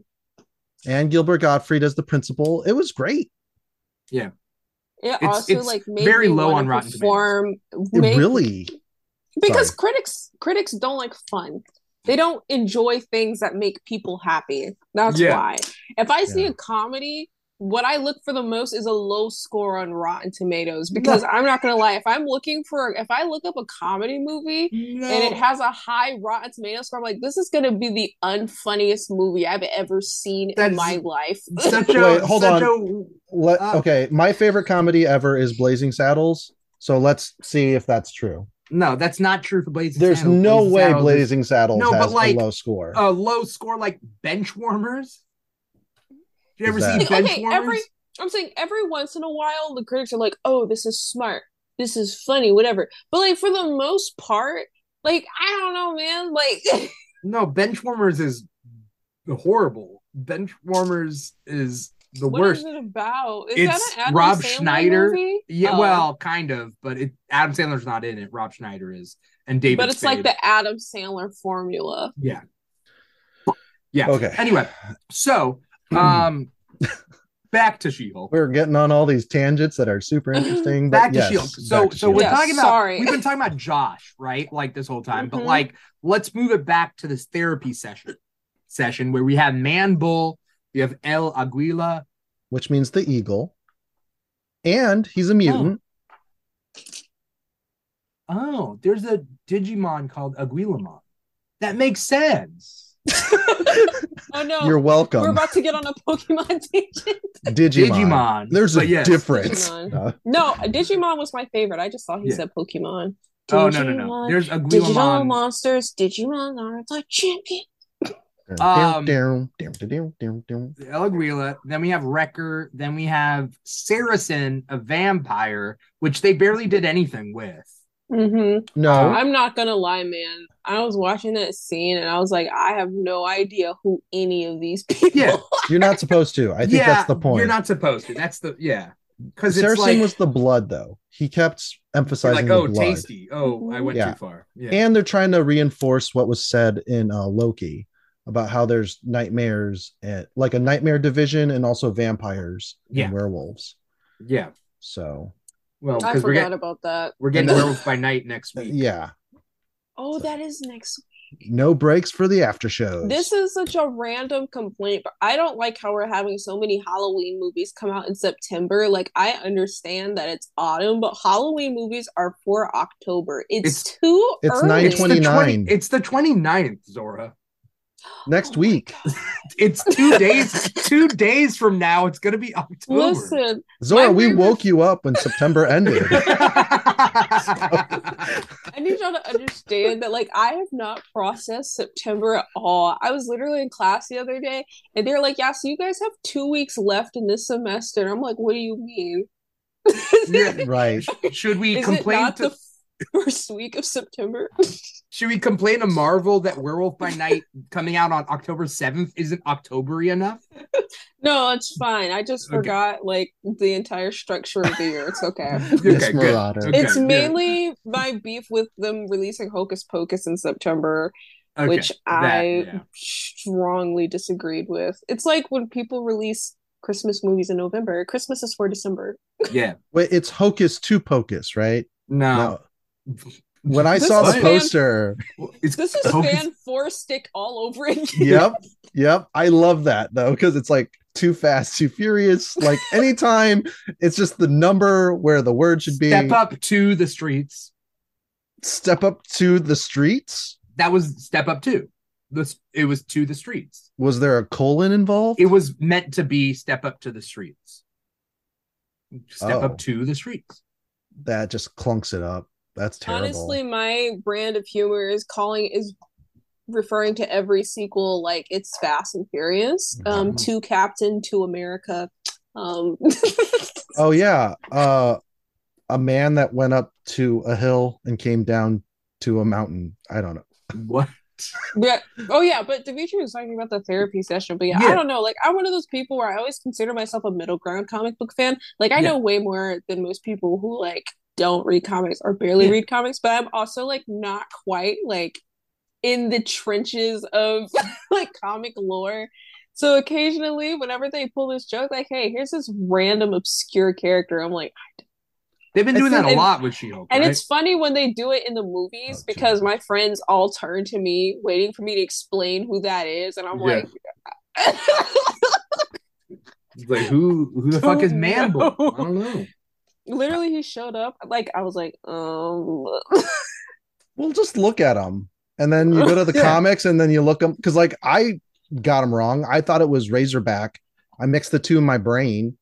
[SPEAKER 3] And Gilbert Gottfried as the principal. It was great. Yeah.
[SPEAKER 1] It
[SPEAKER 2] It's-
[SPEAKER 1] also
[SPEAKER 2] it's
[SPEAKER 1] like made
[SPEAKER 2] very
[SPEAKER 1] me
[SPEAKER 2] low on Rotten
[SPEAKER 1] perform,
[SPEAKER 3] It really
[SPEAKER 1] because
[SPEAKER 3] Sorry.
[SPEAKER 1] critics critics don't like fun they don't enjoy things that make people happy that's
[SPEAKER 2] Yeah.
[SPEAKER 1] why if i see
[SPEAKER 3] Yeah.
[SPEAKER 1] a comedy what i look for the most is a low score on rotten tomatoes because i'm not gonna lie if i'm looking for if i look up a comedy movie
[SPEAKER 2] no.
[SPEAKER 1] and it has a high rotten tomato score i'm like this is gonna be the unfunniest movie i've ever seen
[SPEAKER 2] That's-
[SPEAKER 1] in my life
[SPEAKER 2] such <laughs> a
[SPEAKER 3] Wait, hold
[SPEAKER 2] such
[SPEAKER 3] on.
[SPEAKER 2] a
[SPEAKER 3] Let,
[SPEAKER 2] Uh,
[SPEAKER 3] okay, my favorite comedy ever is Blazing Saddles. So let's see if that's true.
[SPEAKER 2] no. That's not true for Blazing.
[SPEAKER 3] There's
[SPEAKER 2] Saddles.
[SPEAKER 3] no
[SPEAKER 2] Blazing
[SPEAKER 3] way
[SPEAKER 2] Saddles
[SPEAKER 3] Blazing Saddles
[SPEAKER 2] No, but like,
[SPEAKER 3] a low score.
[SPEAKER 2] a low score like bench warmers. Did you ever
[SPEAKER 3] Is
[SPEAKER 2] see
[SPEAKER 3] that-
[SPEAKER 1] okay every i'm saying every once in a while the critics are like oh this is smart this is funny whatever but like for the most part like i don't know man like <laughs>
[SPEAKER 2] No, bench warmers is horrible. Benchwarmers is the
[SPEAKER 1] what
[SPEAKER 2] worst.
[SPEAKER 1] is it about is
[SPEAKER 2] It's
[SPEAKER 1] that an Adam
[SPEAKER 2] Rob
[SPEAKER 1] Sandler
[SPEAKER 2] Schneider.
[SPEAKER 1] movie?
[SPEAKER 2] Yeah,
[SPEAKER 1] Oh.
[SPEAKER 2] well, kind of, but it Adam Sandler's not in it. Rob Schneider is, and David.
[SPEAKER 1] but it's like the adam sandler formula
[SPEAKER 2] Yeah. Yeah.
[SPEAKER 3] Okay.
[SPEAKER 2] Anyway, so um back to She-Hulk.
[SPEAKER 3] We're getting on all these tangents that are super <laughs> interesting.
[SPEAKER 2] Back
[SPEAKER 3] but
[SPEAKER 2] to
[SPEAKER 3] yes,
[SPEAKER 2] She-Hulk. So
[SPEAKER 3] back to
[SPEAKER 2] so we're
[SPEAKER 3] She-Hulk.
[SPEAKER 1] Yeah,
[SPEAKER 2] talking about
[SPEAKER 1] sorry.
[SPEAKER 2] we've been talking about Josh, right? Like this whole time. But
[SPEAKER 1] Mhm.
[SPEAKER 2] like let's move it back to this therapy session session where we have Man Bull, we have El Aguila.
[SPEAKER 3] which means the eagle, and he's a mutant.
[SPEAKER 2] Oh, there's a Digimon called Aquilamon. That makes sense. <laughs>
[SPEAKER 1] oh no
[SPEAKER 3] You're welcome,
[SPEAKER 1] we're about to get on a pokemon <laughs> tangent
[SPEAKER 3] Digimon.
[SPEAKER 2] Digimon.
[SPEAKER 3] There's a
[SPEAKER 2] yes.
[SPEAKER 3] difference.
[SPEAKER 1] Digimon.
[SPEAKER 3] Uh,
[SPEAKER 1] no digimon was my favorite i just thought he
[SPEAKER 2] Yeah.
[SPEAKER 1] said pokemon
[SPEAKER 2] Oh no no no.
[SPEAKER 1] Digimon.
[SPEAKER 2] There's
[SPEAKER 1] digital
[SPEAKER 2] Aquilamon.
[SPEAKER 1] monsters digimon are the champion
[SPEAKER 2] Um,
[SPEAKER 3] down, down, down, down, down.
[SPEAKER 2] El Then we have Wrecker. Then we have Saracen, a vampire, which they barely did anything with.
[SPEAKER 1] Mm-hmm.
[SPEAKER 3] No,
[SPEAKER 1] I'm not gonna lie, man. I was watching that scene and I was like, I have no idea who any of these <laughs> people
[SPEAKER 2] Yeah.
[SPEAKER 1] are.
[SPEAKER 3] you're not supposed to. I think
[SPEAKER 2] yeah,
[SPEAKER 3] that's the point.
[SPEAKER 2] You're not supposed to. That's the yeah. Because it's
[SPEAKER 3] Saracen
[SPEAKER 2] like,
[SPEAKER 3] was the blood, though. He kept emphasizing
[SPEAKER 2] like
[SPEAKER 3] the
[SPEAKER 2] oh
[SPEAKER 3] blood.
[SPEAKER 2] tasty. Oh, I went
[SPEAKER 3] Yeah.
[SPEAKER 2] too far. Yeah.
[SPEAKER 3] and they're trying to reinforce what was said in uh, Loki about how there's nightmares and like a nightmare division and also vampires
[SPEAKER 2] Yeah.
[SPEAKER 3] and werewolves.
[SPEAKER 2] yeah.
[SPEAKER 3] So
[SPEAKER 2] Well,
[SPEAKER 1] I
[SPEAKER 2] because we're
[SPEAKER 1] forgot
[SPEAKER 2] getting
[SPEAKER 1] about that.
[SPEAKER 2] we're getting werewolf by night next week.
[SPEAKER 3] yeah,
[SPEAKER 1] Oh, that is next. Week.
[SPEAKER 3] No breaks for the after shows.
[SPEAKER 1] This is such a random complaint, but I don't like how we're having so many Halloween movies come out in September. Like, I understand that it's autumn, but Halloween movies are for October. It's,
[SPEAKER 2] It's-
[SPEAKER 1] too
[SPEAKER 3] it's
[SPEAKER 1] early.
[SPEAKER 2] It's the
[SPEAKER 3] 29.
[SPEAKER 2] It's the 29th, Zorah.
[SPEAKER 3] Next
[SPEAKER 1] Oh
[SPEAKER 3] week. <laughs>
[SPEAKER 2] It's two days. two days from now, it's gonna be October.
[SPEAKER 1] Listen, Zorah,
[SPEAKER 3] we
[SPEAKER 1] favorite-
[SPEAKER 3] woke you up when September ended. <laughs>
[SPEAKER 1] I need y'all to understand that, like, I have not processed September at all. I was literally in class the other day, and they're like, "Yeah, so you guys have two weeks left in this semester." And I'm like, "What do you mean?" <laughs>
[SPEAKER 2] Yeah.
[SPEAKER 3] right.
[SPEAKER 2] Should we
[SPEAKER 1] Is it
[SPEAKER 2] complain
[SPEAKER 1] not
[SPEAKER 2] to
[SPEAKER 1] the <laughs> first week of September? <laughs>
[SPEAKER 2] Should we complain to Marvel that Werewolf by Night coming out on October 7th isn't Octobery enough?
[SPEAKER 1] no, it's fine. I just
[SPEAKER 2] Okay.
[SPEAKER 1] forgot like the entire structure of the year. It's okay. <laughs>
[SPEAKER 3] Miss
[SPEAKER 2] good.
[SPEAKER 3] Marauder.
[SPEAKER 2] Okay,
[SPEAKER 1] it's
[SPEAKER 2] good.
[SPEAKER 1] mainly my beef with them releasing Hocus Pocus in September,
[SPEAKER 2] Okay,
[SPEAKER 1] which
[SPEAKER 2] that,
[SPEAKER 1] I
[SPEAKER 2] yeah.
[SPEAKER 1] strongly disagreed with. It's like when people release Christmas movies in November. Christmas is for December.
[SPEAKER 2] yeah.
[SPEAKER 3] Wait, it's Hocus to Pocus, right?
[SPEAKER 2] No.
[SPEAKER 3] When I
[SPEAKER 1] This
[SPEAKER 3] saw the
[SPEAKER 1] fan-
[SPEAKER 3] poster,
[SPEAKER 2] It's
[SPEAKER 1] This is
[SPEAKER 2] focus-
[SPEAKER 1] fan four stick all over again. <laughs>
[SPEAKER 3] yep, yep. I love that though because it's like too fast, too furious. Like <laughs> anytime it's just the number where the word should be.
[SPEAKER 2] Step up to the streets.
[SPEAKER 3] Step up to the streets.
[SPEAKER 2] That was step up to. This it was to the streets.
[SPEAKER 3] Was there a colon involved?
[SPEAKER 2] It was meant to be step up to the streets. Step
[SPEAKER 3] Oh.
[SPEAKER 2] up to the streets.
[SPEAKER 3] that just clunks it up. That's terrible.
[SPEAKER 1] Honestly, my brand of humor is calling is referring to every sequel like it's Fast and Furious. Um,
[SPEAKER 3] Mhm.
[SPEAKER 1] to Captain, to America. Um, <laughs>
[SPEAKER 3] oh yeah, uh, a man that went up to a hill and came down to a mountain. I don't know.
[SPEAKER 2] What?
[SPEAKER 1] yeah. Oh yeah, but Dimithri was talking about the therapy session. But yeah,
[SPEAKER 2] Yeah.
[SPEAKER 1] I don't know. Like I'm one of those people where I always consider myself a middle ground comic book fan. Like I
[SPEAKER 2] Yeah.
[SPEAKER 1] know way more than most people who like don't read comics or barely
[SPEAKER 2] Yeah.
[SPEAKER 1] read comics, but I'm also like not quite like in the trenches of <laughs> like comic lore. So occasionally, whenever they pull this joke, like, "Hey, here's this random obscure character," I'm like,
[SPEAKER 2] They've been doing that a
[SPEAKER 1] in-
[SPEAKER 2] lot with She-Hulk.
[SPEAKER 1] and
[SPEAKER 2] right?
[SPEAKER 1] it's funny when they do it in the movies because my friends all turn to me, waiting for me to explain who that is, and I'm
[SPEAKER 2] Yeah.
[SPEAKER 1] like,
[SPEAKER 2] like who who the <laughs> fuck is
[SPEAKER 1] Don't
[SPEAKER 2] Man Boy?
[SPEAKER 1] know.
[SPEAKER 2] I don't know.
[SPEAKER 1] Literally, he showed up. Like, I was like, um, <laughs>
[SPEAKER 3] Well, just look at him, and then you go to the <laughs>
[SPEAKER 2] Yeah.
[SPEAKER 3] comics, and then you look them because, like, I got him wrong. I thought it was Razorback. I mixed the two in my brain.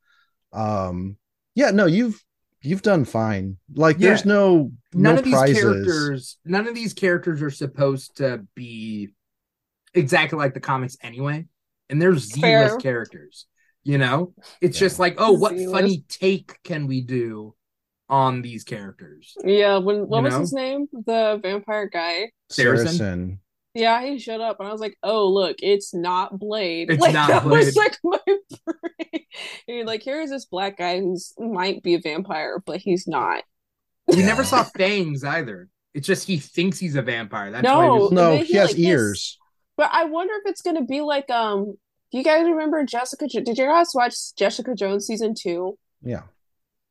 [SPEAKER 3] Um, yeah, no, you've you've done fine. Like, there's no
[SPEAKER 2] None
[SPEAKER 3] no
[SPEAKER 2] of these
[SPEAKER 3] prizes.
[SPEAKER 2] characters, none of these characters are supposed to be exactly like the comics anyway. And they're Z-list characters. You know, it's
[SPEAKER 3] Yeah.
[SPEAKER 2] just like, oh, what
[SPEAKER 1] Z-list.
[SPEAKER 2] funny take can we do on these characters?
[SPEAKER 1] yeah. When what
[SPEAKER 2] You
[SPEAKER 1] was
[SPEAKER 2] know?
[SPEAKER 1] his name? The vampire guy.
[SPEAKER 2] Saracen?
[SPEAKER 3] Saracen.
[SPEAKER 1] Yeah, he showed up, and I was like, "Oh, look, it's not Blade."
[SPEAKER 2] It's
[SPEAKER 1] like,
[SPEAKER 2] not
[SPEAKER 1] that was
[SPEAKER 2] Blade.
[SPEAKER 1] like <laughs> my brain. And you're like, here's this black guy who's might be a vampire, but he's not.
[SPEAKER 2] We never <sighs> saw Fangs either. It's just he thinks he's a vampire. That's why he
[SPEAKER 1] No.
[SPEAKER 2] was,
[SPEAKER 3] No,
[SPEAKER 1] They
[SPEAKER 3] he has
[SPEAKER 1] like this-
[SPEAKER 3] ears.
[SPEAKER 1] But I wonder if it's gonna be like um. Do you guys remember Jessica? Did you guys watch Jessica Jones season two?
[SPEAKER 3] Yeah.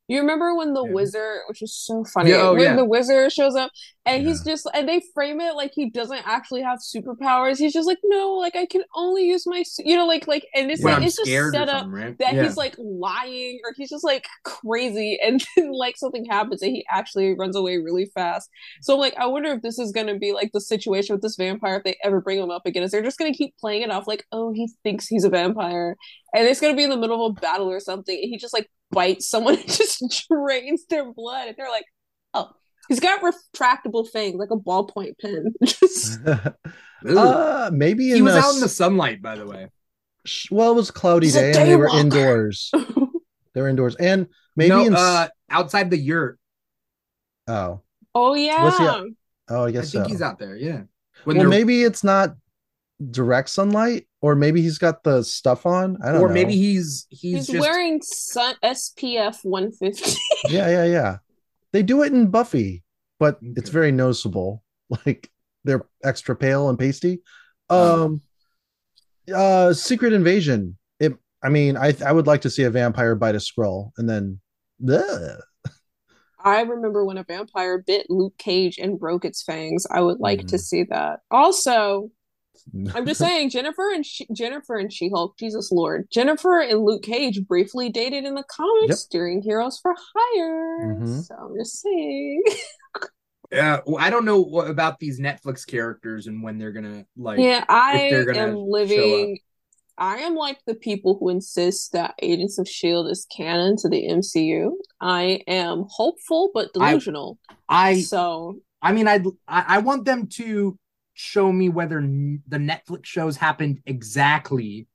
[SPEAKER 1] You remember when the
[SPEAKER 2] Yeah.
[SPEAKER 1] wizard, which is so funny,
[SPEAKER 2] Yeah, oh,
[SPEAKER 1] when
[SPEAKER 2] yeah.
[SPEAKER 1] the wizard shows up and he's just and they frame it like he doesn't actually have superpowers. He's just like, no, like I can only use my, you know, like like, and it's like
[SPEAKER 2] I'm
[SPEAKER 1] it's just set up
[SPEAKER 2] right?
[SPEAKER 1] that he's like lying or he's just like crazy <laughs> and then like something happens and he actually runs away really fast. So I'm like, I wonder if this is gonna be like the situation with this vampire if they ever bring him up again. Is they're just gonna keep playing it off like, oh, he thinks he's a vampire, and it's gonna be in the middle of a battle or something, and he just like bites someone and <laughs> just drains their blood, and they're like, oh. He's got retractable fangs, like a ballpoint pen. <laughs> Just <laughs>
[SPEAKER 3] uh, maybe in
[SPEAKER 2] he was
[SPEAKER 3] a
[SPEAKER 2] out in the sunlight, by the way.
[SPEAKER 3] well, it was a cloudy
[SPEAKER 1] He's a
[SPEAKER 3] day and they were
[SPEAKER 1] daywalker.
[SPEAKER 3] indoors. They were indoors, and maybe
[SPEAKER 2] no,
[SPEAKER 3] in
[SPEAKER 2] uh, outside the yurt.
[SPEAKER 3] oh
[SPEAKER 1] oh yeah.
[SPEAKER 3] He oh I
[SPEAKER 2] I think
[SPEAKER 3] so.
[SPEAKER 2] he's out there. Yeah. When
[SPEAKER 3] well, maybe it's not direct sunlight, or maybe he's got the stuff on. I don't
[SPEAKER 2] or
[SPEAKER 3] know.
[SPEAKER 2] Or maybe he's he's,
[SPEAKER 1] He's,
[SPEAKER 2] just
[SPEAKER 1] wearing sun SPF 150. <laughs>
[SPEAKER 3] yeah, yeah, yeah. They do it in Buffy, but it's very noticeable. <laughs> Like they're extra pale and pasty.
[SPEAKER 2] Oh.
[SPEAKER 3] Um, uh, Secret Invasion. It. I mean, I I would like to see a vampire bite a Skrull and then. Ugh. <laughs>
[SPEAKER 1] I remember when a vampire bit Luke Cage and broke its fangs. I would like to
[SPEAKER 3] Mhm.
[SPEAKER 1] see that. Also, I'm just saying Jennifer and she- Jennifer and She-Hulk, Jesus Lord. Jennifer and Luke Cage briefly dated in the comics during Heroes for Hire.
[SPEAKER 3] Mhm.
[SPEAKER 1] So I'm just saying. <laughs>
[SPEAKER 2] Yeah, well, I don't know what about these Netflix characters and when they're gonna like.
[SPEAKER 1] yeah, I
[SPEAKER 2] they're gonna
[SPEAKER 1] am living I am like the people who insist that Agents of Shield is canon to the MCU. I am hopeful but
[SPEAKER 2] I-
[SPEAKER 1] delusional.
[SPEAKER 2] I
[SPEAKER 1] so
[SPEAKER 2] I mean, I'd, I I want them to show me whether n- the Netflix shows happened exactly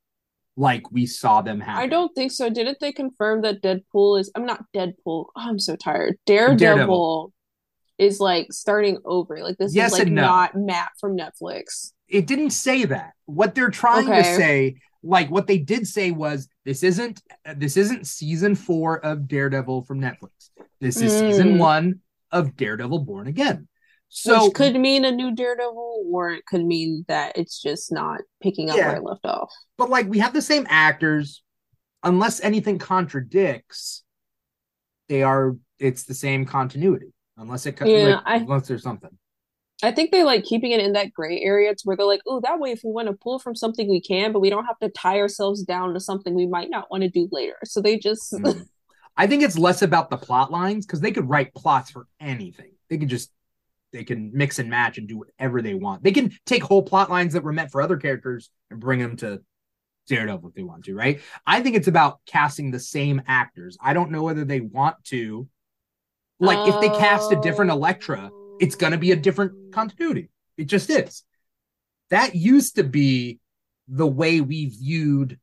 [SPEAKER 2] like we saw them happen.
[SPEAKER 1] I don't think so. Didn't they confirm that Deadpool is? I'm not Deadpool. Oh, I'm so tired. Daredevil,
[SPEAKER 2] Daredevil.
[SPEAKER 1] is like starting over. Like this
[SPEAKER 2] Yes
[SPEAKER 1] is like
[SPEAKER 2] no.
[SPEAKER 1] not Matt from Netflix.
[SPEAKER 2] It didn't say that. What they're trying to say, like what they did say was, this isn't this isn't season four of Daredevil from Netflix. This is season
[SPEAKER 1] Mm.
[SPEAKER 2] one of Daredevil Born Again. So
[SPEAKER 1] which could mean a new Daredevil, or it could mean that it's just not picking up
[SPEAKER 2] Yeah.
[SPEAKER 1] where it left off.
[SPEAKER 2] but like we have the same actors unless anything contradicts they are it's the same continuity unless it co-
[SPEAKER 1] Yeah,
[SPEAKER 2] like,
[SPEAKER 1] I-
[SPEAKER 2] unless there's something.
[SPEAKER 1] I think they like keeping it in that gray area to where they're like, oh, that way if we want to pull from something we can, but we don't have to tie ourselves down to something we might not want to do later. So they just
[SPEAKER 2] Mm. I think it's less about the plot lines because they could write plots for anything. They could just they can mix and match and do whatever they want. They can take whole plot lines that were meant for other characters and bring them to Daredevil if they want to, right? I think it's about casting the same actors. I don't know whether they want to like if they cast a different Elektra, it's going to be a different continuity. It just is. That used to be the way we viewed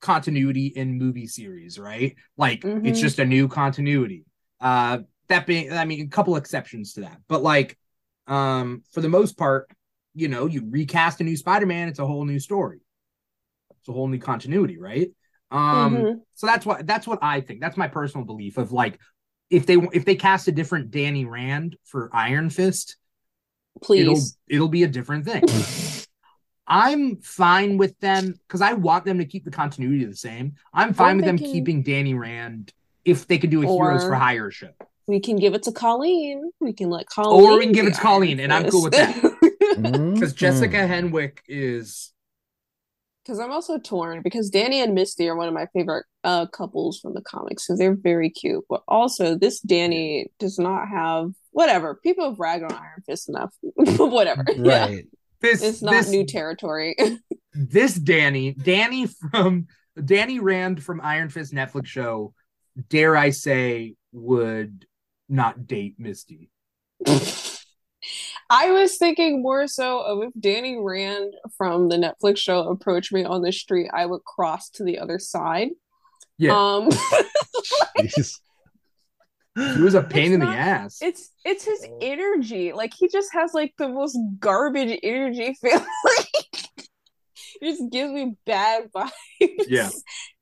[SPEAKER 2] continuity in movie series, right? Like it's
[SPEAKER 1] Mhm.
[SPEAKER 2] just a new continuity. Uh that being I mean a couple exceptions to that. But like um for the most part, you know, you recast a new Spider-Man, it's a whole new story. It's a whole new continuity, right? Um
[SPEAKER 1] Mhm.
[SPEAKER 2] so that's what that's what I think. That's my personal belief of like if they if they cast a different Danny Rand for Iron Fist,
[SPEAKER 1] please,
[SPEAKER 2] it'll it'll be a different thing. I'm fine with them because I want them to keep the continuity the same. I'm fine
[SPEAKER 1] Or
[SPEAKER 2] with
[SPEAKER 1] they
[SPEAKER 2] them keeping Danny Rand if they could do a Heroes for Hire show.
[SPEAKER 1] We can give it to Colleen. We can let Colleen.
[SPEAKER 2] Or we can give it to Colleen, and I'm cool with
[SPEAKER 1] that.
[SPEAKER 2] Because
[SPEAKER 3] Mhm.
[SPEAKER 2] Jessica Henwick is
[SPEAKER 1] Because I'm also torn because Danny and Misty are one of my favorite uh, couples from the comics because they're very cute. But also, this Danny does not have whatever. People have ragged on Iron Fist enough. <laughs> whatever. Yeah.
[SPEAKER 3] right.
[SPEAKER 2] this.
[SPEAKER 1] It's not
[SPEAKER 2] this,
[SPEAKER 1] new territory. <laughs>
[SPEAKER 2] this Danny, Danny from Danny Rand from Iron Fist Netflix show. Dare I say would not date Misty? <laughs>
[SPEAKER 1] I was thinking more so of if Danny Rand from the Netflix show approached me on the street, I would cross to the other side.
[SPEAKER 2] Yeah,
[SPEAKER 1] Um, <laughs>
[SPEAKER 3] Jeez.
[SPEAKER 2] he was a pain
[SPEAKER 1] it's
[SPEAKER 2] in the ass.
[SPEAKER 1] it's it's his energy. Like he just has like the most garbage energy <laughs> feeling. It just gives me bad <laughs> vibes.
[SPEAKER 2] Yeah.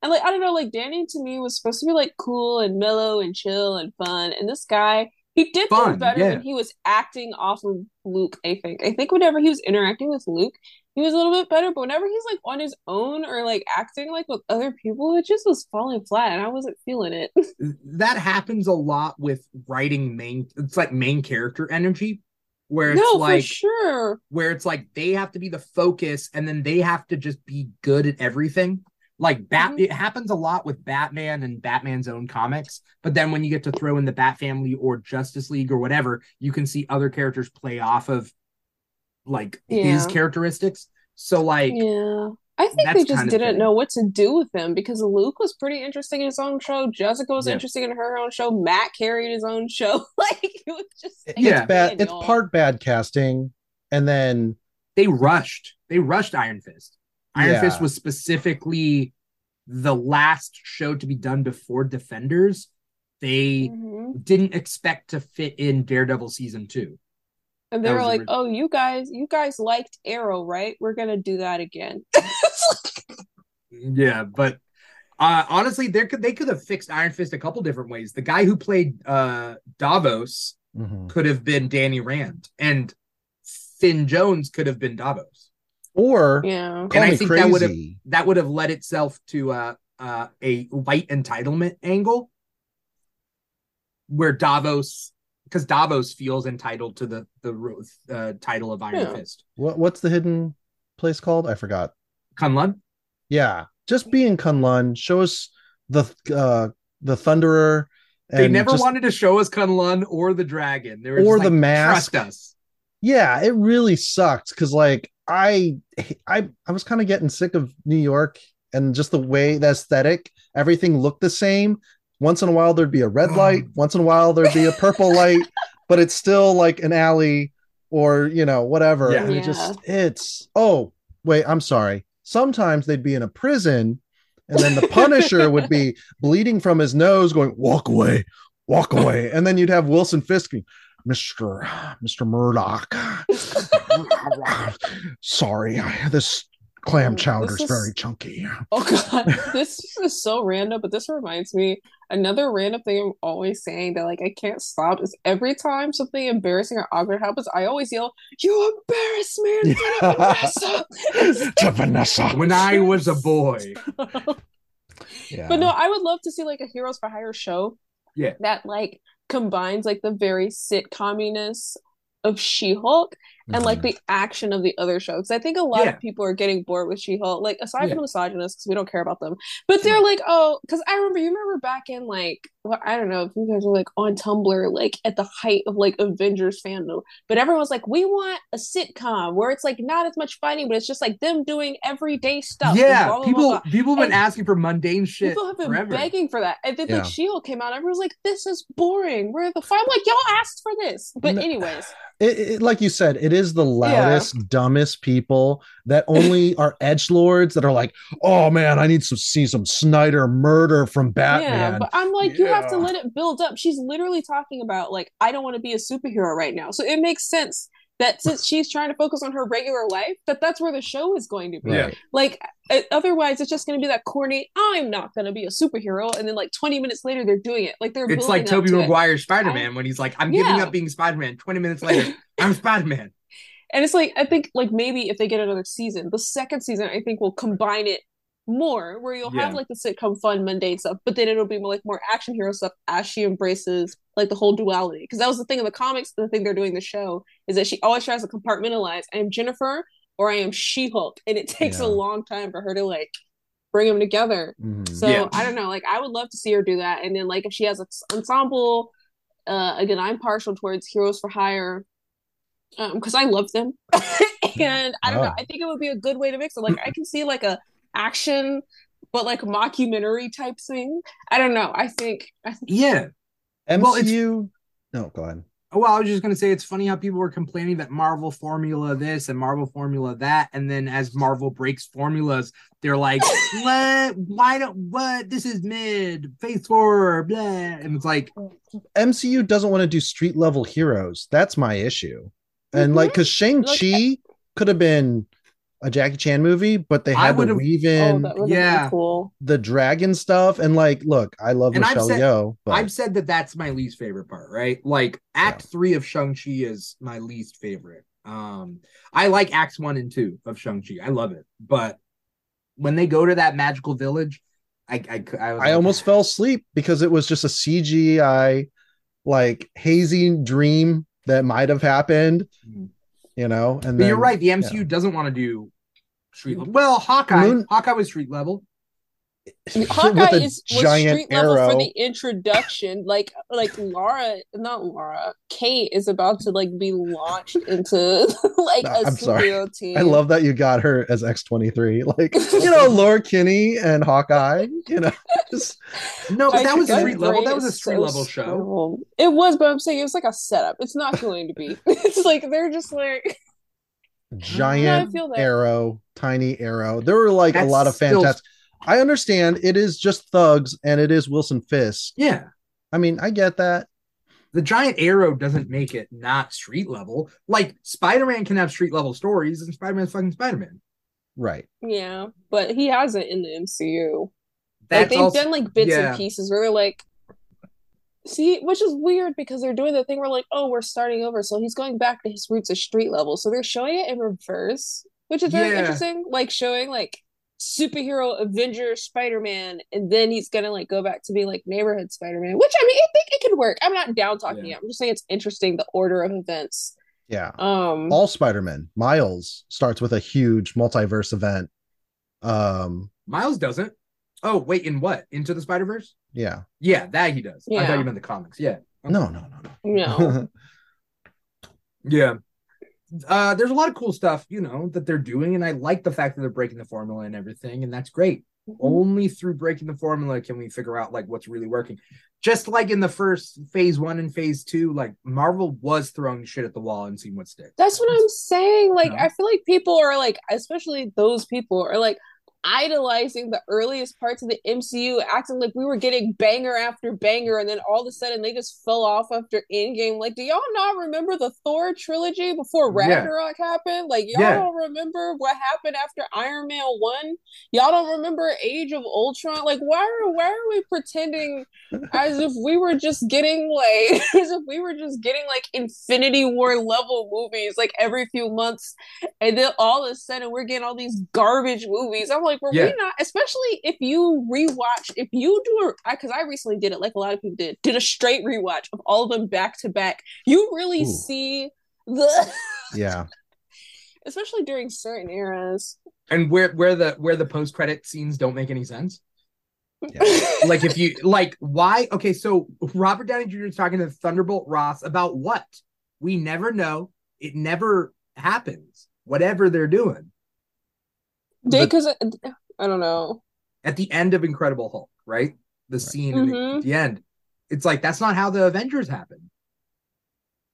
[SPEAKER 1] And like I don't know, like Danny to me was supposed to be like cool and mellow and chill and fun. And this guy, he did
[SPEAKER 2] Fun,
[SPEAKER 1] better
[SPEAKER 2] yeah.
[SPEAKER 1] when he was acting off of Luke, I think. I think whenever he was interacting with Luke, he was a little bit better. But whenever he's like on his own or like acting like with other people, it just was falling flat and I wasn't feeling it. <laughs>
[SPEAKER 2] that happens a lot with writing main it's like main character energy where it's
[SPEAKER 1] no,
[SPEAKER 2] like
[SPEAKER 1] for sure.
[SPEAKER 2] where it's like they have to be the focus and then they have to just be good at everything like bat
[SPEAKER 1] Mhm.
[SPEAKER 2] it happens a lot with batman and batman's own comics but then when you get to throw in the bat family or justice league or whatever you can see other characters play off of like his characteristics so like
[SPEAKER 1] Yeah. I think
[SPEAKER 2] that's
[SPEAKER 1] they just didn't
[SPEAKER 2] thing.
[SPEAKER 1] know what to do with him because Luke was pretty interesting in his own show. Jessica was
[SPEAKER 2] Yeah.
[SPEAKER 1] interesting in her own show. Matt carried his own show. <laughs> Like it was just
[SPEAKER 3] It-
[SPEAKER 2] Yeah.
[SPEAKER 3] It's bad.
[SPEAKER 1] man,
[SPEAKER 3] It's part bad casting, and then
[SPEAKER 2] they rushed they rushed iron fist iron
[SPEAKER 3] Yeah.
[SPEAKER 2] fist was specifically the last show to be done before defenders they
[SPEAKER 1] Mhm.
[SPEAKER 2] didn't expect to fit in daredevil season two
[SPEAKER 1] And they
[SPEAKER 2] That
[SPEAKER 1] were like, "Oh, you guys, you guys liked Arrow, right? We're gonna do that again." <laughs>
[SPEAKER 2] yeah but uh honestly there could they could have fixed iron fist a couple different ways the guy who played uh davos
[SPEAKER 3] Mhm.
[SPEAKER 2] could have been danny rand and finn jones could have been davos
[SPEAKER 3] or
[SPEAKER 1] yeah.
[SPEAKER 3] call
[SPEAKER 2] I
[SPEAKER 3] me
[SPEAKER 2] think that would've- that would have led itself to uh, uh, a white entitlement angle where Davos, because Davos feels entitled to the the uh, title of Iron
[SPEAKER 1] Yeah.
[SPEAKER 2] Fist.
[SPEAKER 3] What what's the hidden place called? I forgot.
[SPEAKER 2] Kunlun,
[SPEAKER 3] Yeah, just being Kunlun show us the uh the Thunderer.
[SPEAKER 2] they never
[SPEAKER 3] just-
[SPEAKER 2] wanted to show us Kunlun or the dragon. They were just
[SPEAKER 3] Or
[SPEAKER 2] like,
[SPEAKER 3] the mask.
[SPEAKER 2] Trust us.
[SPEAKER 3] Yeah, it really sucked because like I I I was kind of getting sick of New York and just the way the aesthetic, everything looked the same. Once in a while there'd be a red light, oh. once in a while there'd be a purple <laughs> light, but it's still like an alley or you know whatever.
[SPEAKER 2] Yeah.
[SPEAKER 3] And it just it's oh wait, I'm sorry. Sometimes they'd be in a prison, and then the Punisher would be <laughs> bleeding from his nose, going walk away, walk away, and then you'd have Wilson Fisk. going, Mr. Mr. Murdock. <laughs> Sorry, I, have
[SPEAKER 1] this
[SPEAKER 3] clam chowder
[SPEAKER 1] is-
[SPEAKER 3] very chunky. <laughs>
[SPEAKER 1] Oh god, this is so random, but this reminds me another random thing I'm always saying that like I can't stop is every time something embarrassing or awkward happens, I always yell, "You embarrass me in front of Vanessa!" <laughs> <laughs>
[SPEAKER 3] to Vanessa.
[SPEAKER 2] When I was a boy,
[SPEAKER 3] Yeah.
[SPEAKER 1] But no, I would love to see like a Heroes for Hire show.
[SPEAKER 2] Yeah.
[SPEAKER 1] That like combines like the very sitcominess of She-Hulk and like
[SPEAKER 3] Mhm.
[SPEAKER 1] the action of the other shows. I think a lot
[SPEAKER 2] Yeah.
[SPEAKER 1] of people are getting bored with She-Hulk, like aside
[SPEAKER 2] Yeah.
[SPEAKER 1] from the misogynists, because we don't care about them. But they're like, oh, because I remember you remember back in like well, I don't know if you guys were like on Tumblr, like at the height of like Avengers fandom, but everyone's like, we want a sitcom where it's like not as much fighting, but it's just like them doing everyday stuff.
[SPEAKER 2] yeah,
[SPEAKER 1] blah, blah,
[SPEAKER 2] people
[SPEAKER 1] blah.
[SPEAKER 2] people have been
[SPEAKER 1] And
[SPEAKER 2] asking for mundane shit
[SPEAKER 1] People have been
[SPEAKER 2] forever.
[SPEAKER 1] begging for that. And then
[SPEAKER 3] Yeah.
[SPEAKER 1] like She-Hulk came out, and everyone's like, this is boring. Where the fight? I'm like, y'all asked for this. But anyways,
[SPEAKER 3] it, it- like you said, it is the loudest, dumbest people that only <laughs> are edge lords that are like, oh man, I need to see some Snyder murder from Batman.
[SPEAKER 1] Yeah, but I'm like, you have to let it build up. She's literally talking about like, I don't want to be a superhero right now. So it makes sense that since <laughs> she's trying to focus on her regular life, that that's where the show is going to be.
[SPEAKER 2] Yeah.
[SPEAKER 1] Like, otherwise, it's just going to be that corny. I'm not going to be a superhero, and then like 20 minutes later, they're doing it. Like they're
[SPEAKER 2] It's like
[SPEAKER 1] building up
[SPEAKER 2] Tobey
[SPEAKER 1] to.
[SPEAKER 2] Maguire's Spider Man when he's like, I'm giving up being Spider Man. 20 minutes later, <laughs> I'm Spider Man.
[SPEAKER 1] And it's like I think like maybe if they get another season, the second season I think will combine it more, where you'll have like the sitcom fun mundane stuff, but then it'll be more like more action hero stuff as she embraces like the whole duality. Because that was the thing in the comics, the thing they're doing the show is that she always tries to compartmentalize. I am Jennifer or I am She Hulk, and it <laughs> takes
[SPEAKER 3] Yeah.
[SPEAKER 1] a long time for her to like bring them together.
[SPEAKER 3] Mhm.
[SPEAKER 1] So
[SPEAKER 2] Yeah.
[SPEAKER 1] I don't know. Like I would love to see her do that. And then like if she has an ensemble, uh again, I'm partial towards Heroes for Hire. Um, because I love them. <laughs> and I don't know.
[SPEAKER 3] Oh.
[SPEAKER 1] I think it would be a good way to mix it. Like I can see like a action but like mockumentary type thing. I don't know. I think I think
[SPEAKER 2] Yeah.
[SPEAKER 3] MCU.
[SPEAKER 2] Well, it's-
[SPEAKER 3] no, go ahead.
[SPEAKER 2] Oh well, I was just gonna say it's funny how people were complaining that Marvel formula this and Marvel formula that, and then as Marvel breaks formulas, they're like, <laughs> "What? Why don't? What? This is mid phase four, blah." And it's like,
[SPEAKER 3] MCU doesn't want to do street level heroes. That's my issue. And like, because Shang Chi could have been a Jackie Chan movie, but they had to weave
[SPEAKER 1] oh
[SPEAKER 3] in
[SPEAKER 1] that would
[SPEAKER 2] yeah.
[SPEAKER 1] cool.
[SPEAKER 3] the dragon stuff. And like, look, I love
[SPEAKER 2] And I've
[SPEAKER 3] Michelle
[SPEAKER 2] said-
[SPEAKER 3] Yeoh, but
[SPEAKER 2] I've said that that's my least favorite part, right? Like Act three of Shang Chi is my least favorite. Um, I like Acts one and two of Shang Chi. I love it, but when they go to that magical village, I I, I, was
[SPEAKER 3] I
[SPEAKER 2] like,
[SPEAKER 3] almost fell asleep because it was just a CGI, like hazy dream that might have happened,
[SPEAKER 2] Mhm.
[SPEAKER 3] you know. And then,
[SPEAKER 2] you're right. The MCU doesn't want to do street level. Well, Hawkeye,
[SPEAKER 3] Moon-
[SPEAKER 2] Hawkeye was street level. <laughs>
[SPEAKER 1] Hawkeye
[SPEAKER 3] with a
[SPEAKER 1] is was
[SPEAKER 3] giant
[SPEAKER 1] street level
[SPEAKER 3] arrow.
[SPEAKER 1] for the introduction. Like like Laura, not Laura, Kate is about to like be launched into <laughs> like
[SPEAKER 3] No,
[SPEAKER 1] a
[SPEAKER 3] I'm sorry.
[SPEAKER 1] team.
[SPEAKER 3] I love that you got her as X23. <laughs> Like, you know, Laura Kinney and Hawkeye, you know, just
[SPEAKER 2] No, but that was
[SPEAKER 1] think
[SPEAKER 2] street level. That was a street
[SPEAKER 1] so
[SPEAKER 2] level show.
[SPEAKER 1] stable. It was, but I'm saying it was like a setup. It's not going to be. it's like they're just like
[SPEAKER 3] giant
[SPEAKER 1] feel that.
[SPEAKER 3] arrow, tiny arrow. There were like
[SPEAKER 2] That's
[SPEAKER 3] a lot of
[SPEAKER 2] still-
[SPEAKER 3] fantastic. I understand it is just thugs and it is Wilson Fisk.
[SPEAKER 2] Yeah.
[SPEAKER 3] I mean, I get that.
[SPEAKER 2] The giant arrow doesn't make it not street level. Like Spider Man can have street level stories, and Spider Man's fucking Spider Man.
[SPEAKER 3] Right.
[SPEAKER 1] yeah, but he hasn't in the MCU. like they've
[SPEAKER 2] also,
[SPEAKER 1] done like bits
[SPEAKER 2] yeah.
[SPEAKER 1] and pieces where they're like see which is weird because they're doing the thing where like oh we're starting over so he's going back to his roots of street level so they're showing it in reverse which is very
[SPEAKER 2] Yeah.
[SPEAKER 1] interesting like showing like superhero avenger spider-man and then he's gonna like go back to being like neighborhood spider-man which i mean i think it could work i'm not down talking
[SPEAKER 2] Yeah.
[SPEAKER 1] it i'm just saying it's interesting the order of events
[SPEAKER 3] Yeah.
[SPEAKER 1] um
[SPEAKER 3] All Spider-Man. Miles starts with a huge multiverse event. Um,
[SPEAKER 2] Miles doesn't. Oh, wait, in what? Into the Spider Verse?
[SPEAKER 3] yeah.
[SPEAKER 2] Yeah, that he does. Yeah. I
[SPEAKER 1] Yeah.
[SPEAKER 2] thought you meant the comics. Yeah.
[SPEAKER 3] No, no, no,
[SPEAKER 1] no
[SPEAKER 3] no. <laughs>
[SPEAKER 2] Yeah. Uh, there's a lot of cool stuff, you know, that they're doing, and I like the fact that they're breaking the formula and everything, and that's great. Only through breaking the formula can we figure out like what's really working. Just like in the first phase one and phase two, like Marvel was throwing shit at the wall and seeing what sticks.
[SPEAKER 1] That's what I'm saying. Like,
[SPEAKER 2] No.
[SPEAKER 1] I feel like people are like, especially those people are like idolizing the earliest parts of the MCU, acting like we were getting banger after banger, and then all of a sudden they just fell off after Endgame. Like, do y'all not remember the Thor trilogy before
[SPEAKER 2] Yeah.
[SPEAKER 1] Ragnarok happened? Like, y'all
[SPEAKER 2] Yeah.
[SPEAKER 1] don't remember what happened after Iron Man one? Y'all don't remember Age of Ultron? Like, why are why are we pretending as if we were just getting like <laughs> as if we were just getting like Infinity War level movies like every few months, and then all of a sudden we're getting all these garbage movies. I'm like, like, were
[SPEAKER 2] Yeah.
[SPEAKER 1] we not? Especially if you rewatch, if you do a, because I recently did it, like a lot of people did, did a straight rewatch of all of them back to back. You really
[SPEAKER 3] Ooh.
[SPEAKER 1] see the, <laughs>
[SPEAKER 3] Yeah.
[SPEAKER 1] especially during certain eras.
[SPEAKER 2] And where where the where the post credit scenes don't make any sense.
[SPEAKER 3] Yeah. <laughs>
[SPEAKER 2] Like if you like why? Okay, so Robert Downey Jr. is talking to Thunderbolt Ross about what? We never know. It never happens. Whatever they're doing
[SPEAKER 1] They,
[SPEAKER 3] But-
[SPEAKER 1] because I don't know.
[SPEAKER 2] at the end of Incredible Hulk, right? The scene in the-
[SPEAKER 1] Mhm.
[SPEAKER 2] at the end. It's like that's not how the Avengers happen.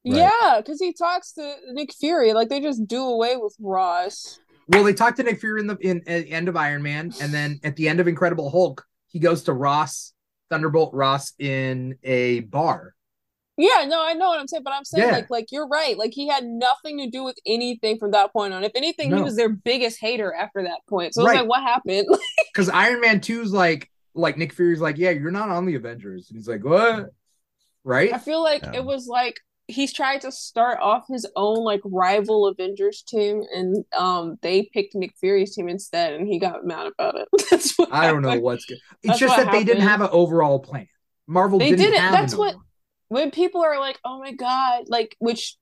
[SPEAKER 3] Right.
[SPEAKER 1] Yeah, because he talks to Nick Fury, like they just do away with Ross.
[SPEAKER 2] Well, they talk to Nick Fury in the in at the end of Iron Man, and then at the end of Incredible Hulk, he goes to Ross, Thunderbolt Ross in a bar.
[SPEAKER 1] Yeah, no, I know what I'm saying, but I'm saying
[SPEAKER 2] Yeah.
[SPEAKER 1] like like you're right. Like he had nothing to do with anything from that point on. If anything, he was their biggest hater after that point. So it's like, what happened? <laughs>
[SPEAKER 2] Because Iron Man 2's like like Nick Fury's like, yeah, you're not on the Avengers. And he's like, what? Right?
[SPEAKER 1] I feel like
[SPEAKER 3] Yeah.
[SPEAKER 1] it was like he's trying to start off his own like rival Avengers team, and um they picked Nick Fury's team instead, and he got mad about it. <laughs> That's what
[SPEAKER 2] I don't know what's good. It's
[SPEAKER 1] That's
[SPEAKER 2] just
[SPEAKER 1] what
[SPEAKER 2] that they didn't have an overall plan. Marvel
[SPEAKER 1] They
[SPEAKER 2] didn't,
[SPEAKER 1] didn't.
[SPEAKER 2] have
[SPEAKER 1] That's
[SPEAKER 2] an
[SPEAKER 1] what-
[SPEAKER 2] overall-
[SPEAKER 1] when people are like, "Oh my god!" Like which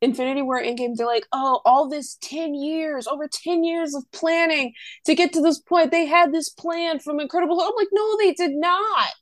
[SPEAKER 1] Infinity War Endgame, they're like, "Oh, all this ten years, over ten years of planning to get to this point. They had this plan from Incredible." Hulk." I'm like, "No, they did not."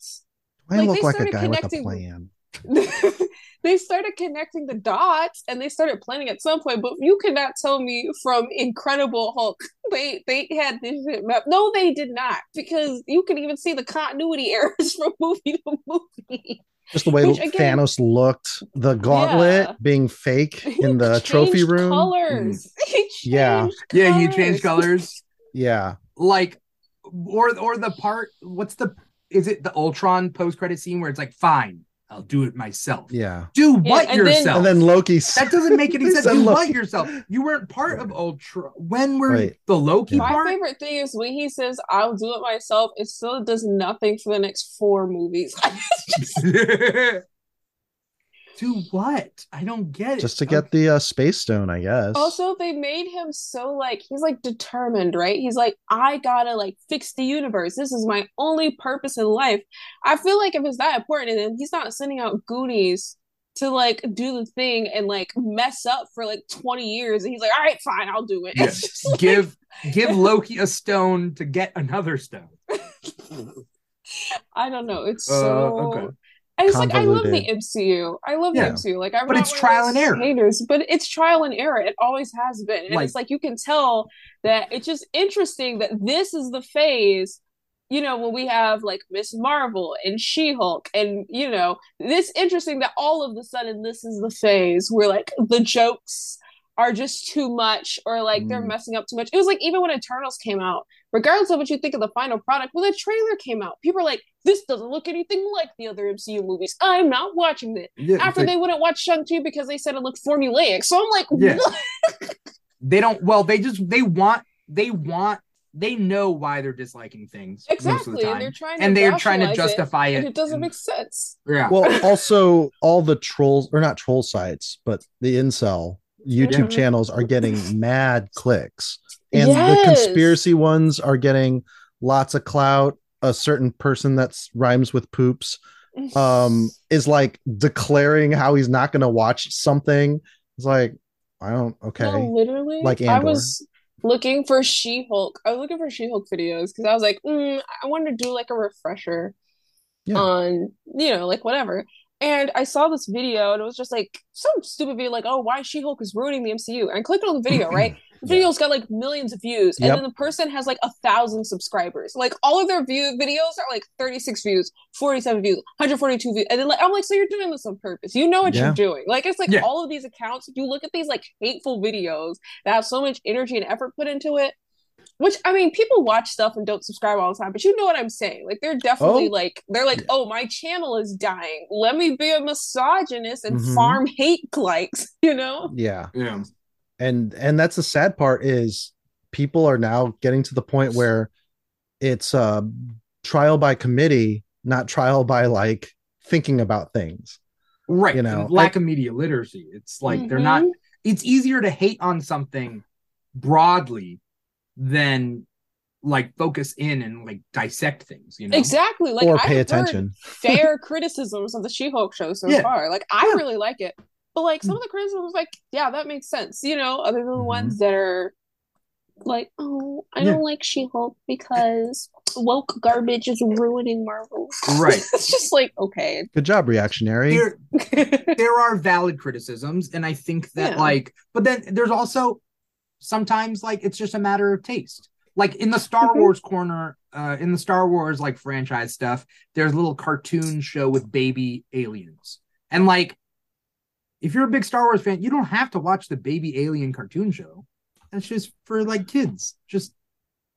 [SPEAKER 3] I
[SPEAKER 1] Like,
[SPEAKER 3] look
[SPEAKER 1] they
[SPEAKER 3] like a
[SPEAKER 1] started
[SPEAKER 3] guy with a
[SPEAKER 1] connecting-
[SPEAKER 3] plan. <laughs>
[SPEAKER 1] they started connecting the dots and they started planning at some point. But you cannot tell me from Incredible Hulk <laughs> they they had this shit map. No, they did not, because you can even see the continuity <laughs> errors from movie to movie.
[SPEAKER 3] Just the way
[SPEAKER 1] Which, again-
[SPEAKER 3] Thanos looked, the gauntlet
[SPEAKER 1] Yeah.
[SPEAKER 3] being fake <laughs> in the
[SPEAKER 1] changed
[SPEAKER 3] trophy room.
[SPEAKER 1] Colors. Mm. <laughs> He
[SPEAKER 3] Yeah.
[SPEAKER 1] changed
[SPEAKER 2] Yeah, you change
[SPEAKER 1] colors.
[SPEAKER 2] colors. <laughs>
[SPEAKER 3] Yeah.
[SPEAKER 2] like or or the part what's the is it the Ultron post credit scene where it's like, fine, I'll do it myself.
[SPEAKER 3] Yeah.
[SPEAKER 2] Do
[SPEAKER 1] Yeah,
[SPEAKER 2] what
[SPEAKER 1] and then-
[SPEAKER 2] yourself.
[SPEAKER 3] And then Loki
[SPEAKER 2] that doesn't make any <laughs> sense.
[SPEAKER 3] said
[SPEAKER 2] Do what yourself. You weren't part of Ultra. When were
[SPEAKER 3] Right.
[SPEAKER 2] the Loki
[SPEAKER 3] Yeah.
[SPEAKER 1] My
[SPEAKER 2] part?
[SPEAKER 1] favorite thing is when he says, "I'll do it myself." It still does nothing for the next four movies. <laughs>
[SPEAKER 2] Do what? I don't get it.
[SPEAKER 3] just to get the uh, space stone, I guess.
[SPEAKER 1] Also, they made him so like he's like determined, right? He's like, I gotta like fix the universe. This is my only purpose in life. I feel like if it's that important to him, he's not sending out Goonies to like do the thing and like mess up for like 20 years. And he's like, all right, fine, I'll do it.
[SPEAKER 2] Yeah.
[SPEAKER 1] It's <laughs> like,
[SPEAKER 2] give give Loki a stone to get another stone. <laughs>
[SPEAKER 1] I don't know. It's
[SPEAKER 2] Uh,
[SPEAKER 1] so
[SPEAKER 2] okay.
[SPEAKER 1] And it's like I love the
[SPEAKER 3] Convoluted.
[SPEAKER 1] MCU. I love
[SPEAKER 2] Yeah.
[SPEAKER 1] the MCU. Like I'm
[SPEAKER 2] But it's trial and error.
[SPEAKER 1] Haters, but it's trial and error. It always has been. And
[SPEAKER 2] Like-
[SPEAKER 1] it's like you can tell that it's just interesting that this is the phase, you know, when we have like Miss Marvel and She-Hulk, and you know, this interesting that all of a sudden this is the phase where like the jokes are just too much or like they're
[SPEAKER 3] Mm.
[SPEAKER 1] messing up too much. It was like even when Eternals came out, regardless of what you think of the final product, when the trailer came out, people are like, this doesn't look anything like the other MCU movies. I'm not watching it.
[SPEAKER 2] Yeah,
[SPEAKER 1] After
[SPEAKER 2] like-
[SPEAKER 1] they wouldn't watch Shang-Chi because they said it looked formulaic. So I'm like,
[SPEAKER 2] Yeah.
[SPEAKER 1] what? <laughs>
[SPEAKER 2] they don't well, they just they want they want they know why they're disliking things most of
[SPEAKER 1] Exactly.
[SPEAKER 2] the
[SPEAKER 1] And they're trying to
[SPEAKER 2] And they're trying to
[SPEAKER 1] rationalize it,
[SPEAKER 2] justify it.
[SPEAKER 1] and it doesn't
[SPEAKER 2] and-
[SPEAKER 1] make sense.
[SPEAKER 2] yeah.
[SPEAKER 3] well, also all the trolls or not troll sites, but the incel YouTube channels are getting mad clicks. And the conspiracy ones are getting lots of clout. A certain person that rhymes with poops um is like declaring how he's not going to watch something. It's like I don't okay.
[SPEAKER 1] No, literally.
[SPEAKER 3] Like
[SPEAKER 1] I was looking for She-Hulk. I was looking for She-Hulk videos because I was like, mm, I wanted to do like a refresher
[SPEAKER 3] Yeah.
[SPEAKER 1] on, you know, like whatever. And I saw this video and it was just like some stupid video, like, oh, why She-Hulk is ruining the MCU. And I clicked on the video, <clears throat> right? The video's got like millions of views, and
[SPEAKER 3] Yep.
[SPEAKER 1] then the person has like a thousand subscribers. Like all of their view videos are like 36 views, 47 views, 142 views. And then like I'm like, so you're doing this on purpose. You know what
[SPEAKER 3] Yeah.
[SPEAKER 1] you're doing. Like it's like
[SPEAKER 2] Yeah.
[SPEAKER 1] all of these accounts, you look at these like hateful videos that have so much energy and effort put into it. Which I mean, people watch stuff and don't subscribe all the time, but you know what I'm saying. Like they're definitely
[SPEAKER 3] Oh.
[SPEAKER 1] like they're like,
[SPEAKER 3] Yeah.
[SPEAKER 1] oh, my channel is dying. Let me be a misogynist and
[SPEAKER 3] Mhm.
[SPEAKER 1] farm hate likes, <laughs> you know?
[SPEAKER 3] Yeah.
[SPEAKER 2] Yeah.
[SPEAKER 3] and and that's the sad part is people are now getting to the point where it's uh trial by committee not trial by like thinking about things
[SPEAKER 2] Right.
[SPEAKER 3] You know,
[SPEAKER 2] and lack of media literacy. It's like they're not
[SPEAKER 1] Mhm.
[SPEAKER 2] it's easier to hate on something broadly than like focus in and like dissect things, you know.
[SPEAKER 1] Exactly. Like
[SPEAKER 3] or
[SPEAKER 1] I've
[SPEAKER 3] pay attention. <laughs>
[SPEAKER 1] fair criticisms of the She-Hulk show so
[SPEAKER 2] Yeah.
[SPEAKER 1] far. Like I
[SPEAKER 2] Yeah.
[SPEAKER 1] really like it. But like some of the criticisms, like, yeah, that makes sense. You know, other than the
[SPEAKER 3] Mhm.
[SPEAKER 1] ones that are like, oh, I
[SPEAKER 2] Yeah.
[SPEAKER 1] don't like She-Hulk because woke garbage is ruining Marvel.
[SPEAKER 2] Right. <laughs>
[SPEAKER 1] it's just like, okay.
[SPEAKER 3] Good job, reactionary.
[SPEAKER 2] There, <laughs> there are valid criticisms, and I think that
[SPEAKER 1] Yeah.
[SPEAKER 2] like, but then there's also sometimes like it's just a matter of taste. Like in the Star
[SPEAKER 1] Mhm.
[SPEAKER 2] Wars corner, uh, in the Star Wars like franchise stuff, there's a little cartoon show with baby aliens, and like, if you're a big Star Wars fan, you don't have to watch the baby alien cartoon show. That's just for like kids. Just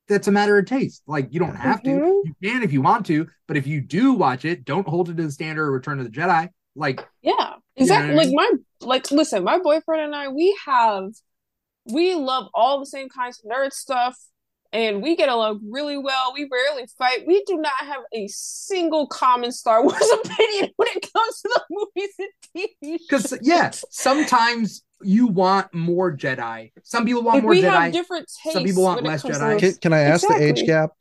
[SPEAKER 2] that's a matter of taste. Like you don't have to.
[SPEAKER 1] Mhm.
[SPEAKER 2] You can if you want to, but if you do watch it, don't hold it to the standard of Return of the Jedi. Like
[SPEAKER 1] Yeah, exactly.
[SPEAKER 2] what I
[SPEAKER 1] Like my like listen, my boyfriend and I, we have we love all the same kinds of nerd stuff and we get along really well. We rarely fight. We do not have a single common Star <laughs> Wars opinion when it comes to the movies and TV
[SPEAKER 2] because yeah, sometimes you want more Jedi. Some people want
[SPEAKER 1] Like,
[SPEAKER 2] more
[SPEAKER 1] we
[SPEAKER 2] Jedi.
[SPEAKER 1] have different tastes.
[SPEAKER 2] Some people want less Jedi.
[SPEAKER 3] Can, can I ask the age gap?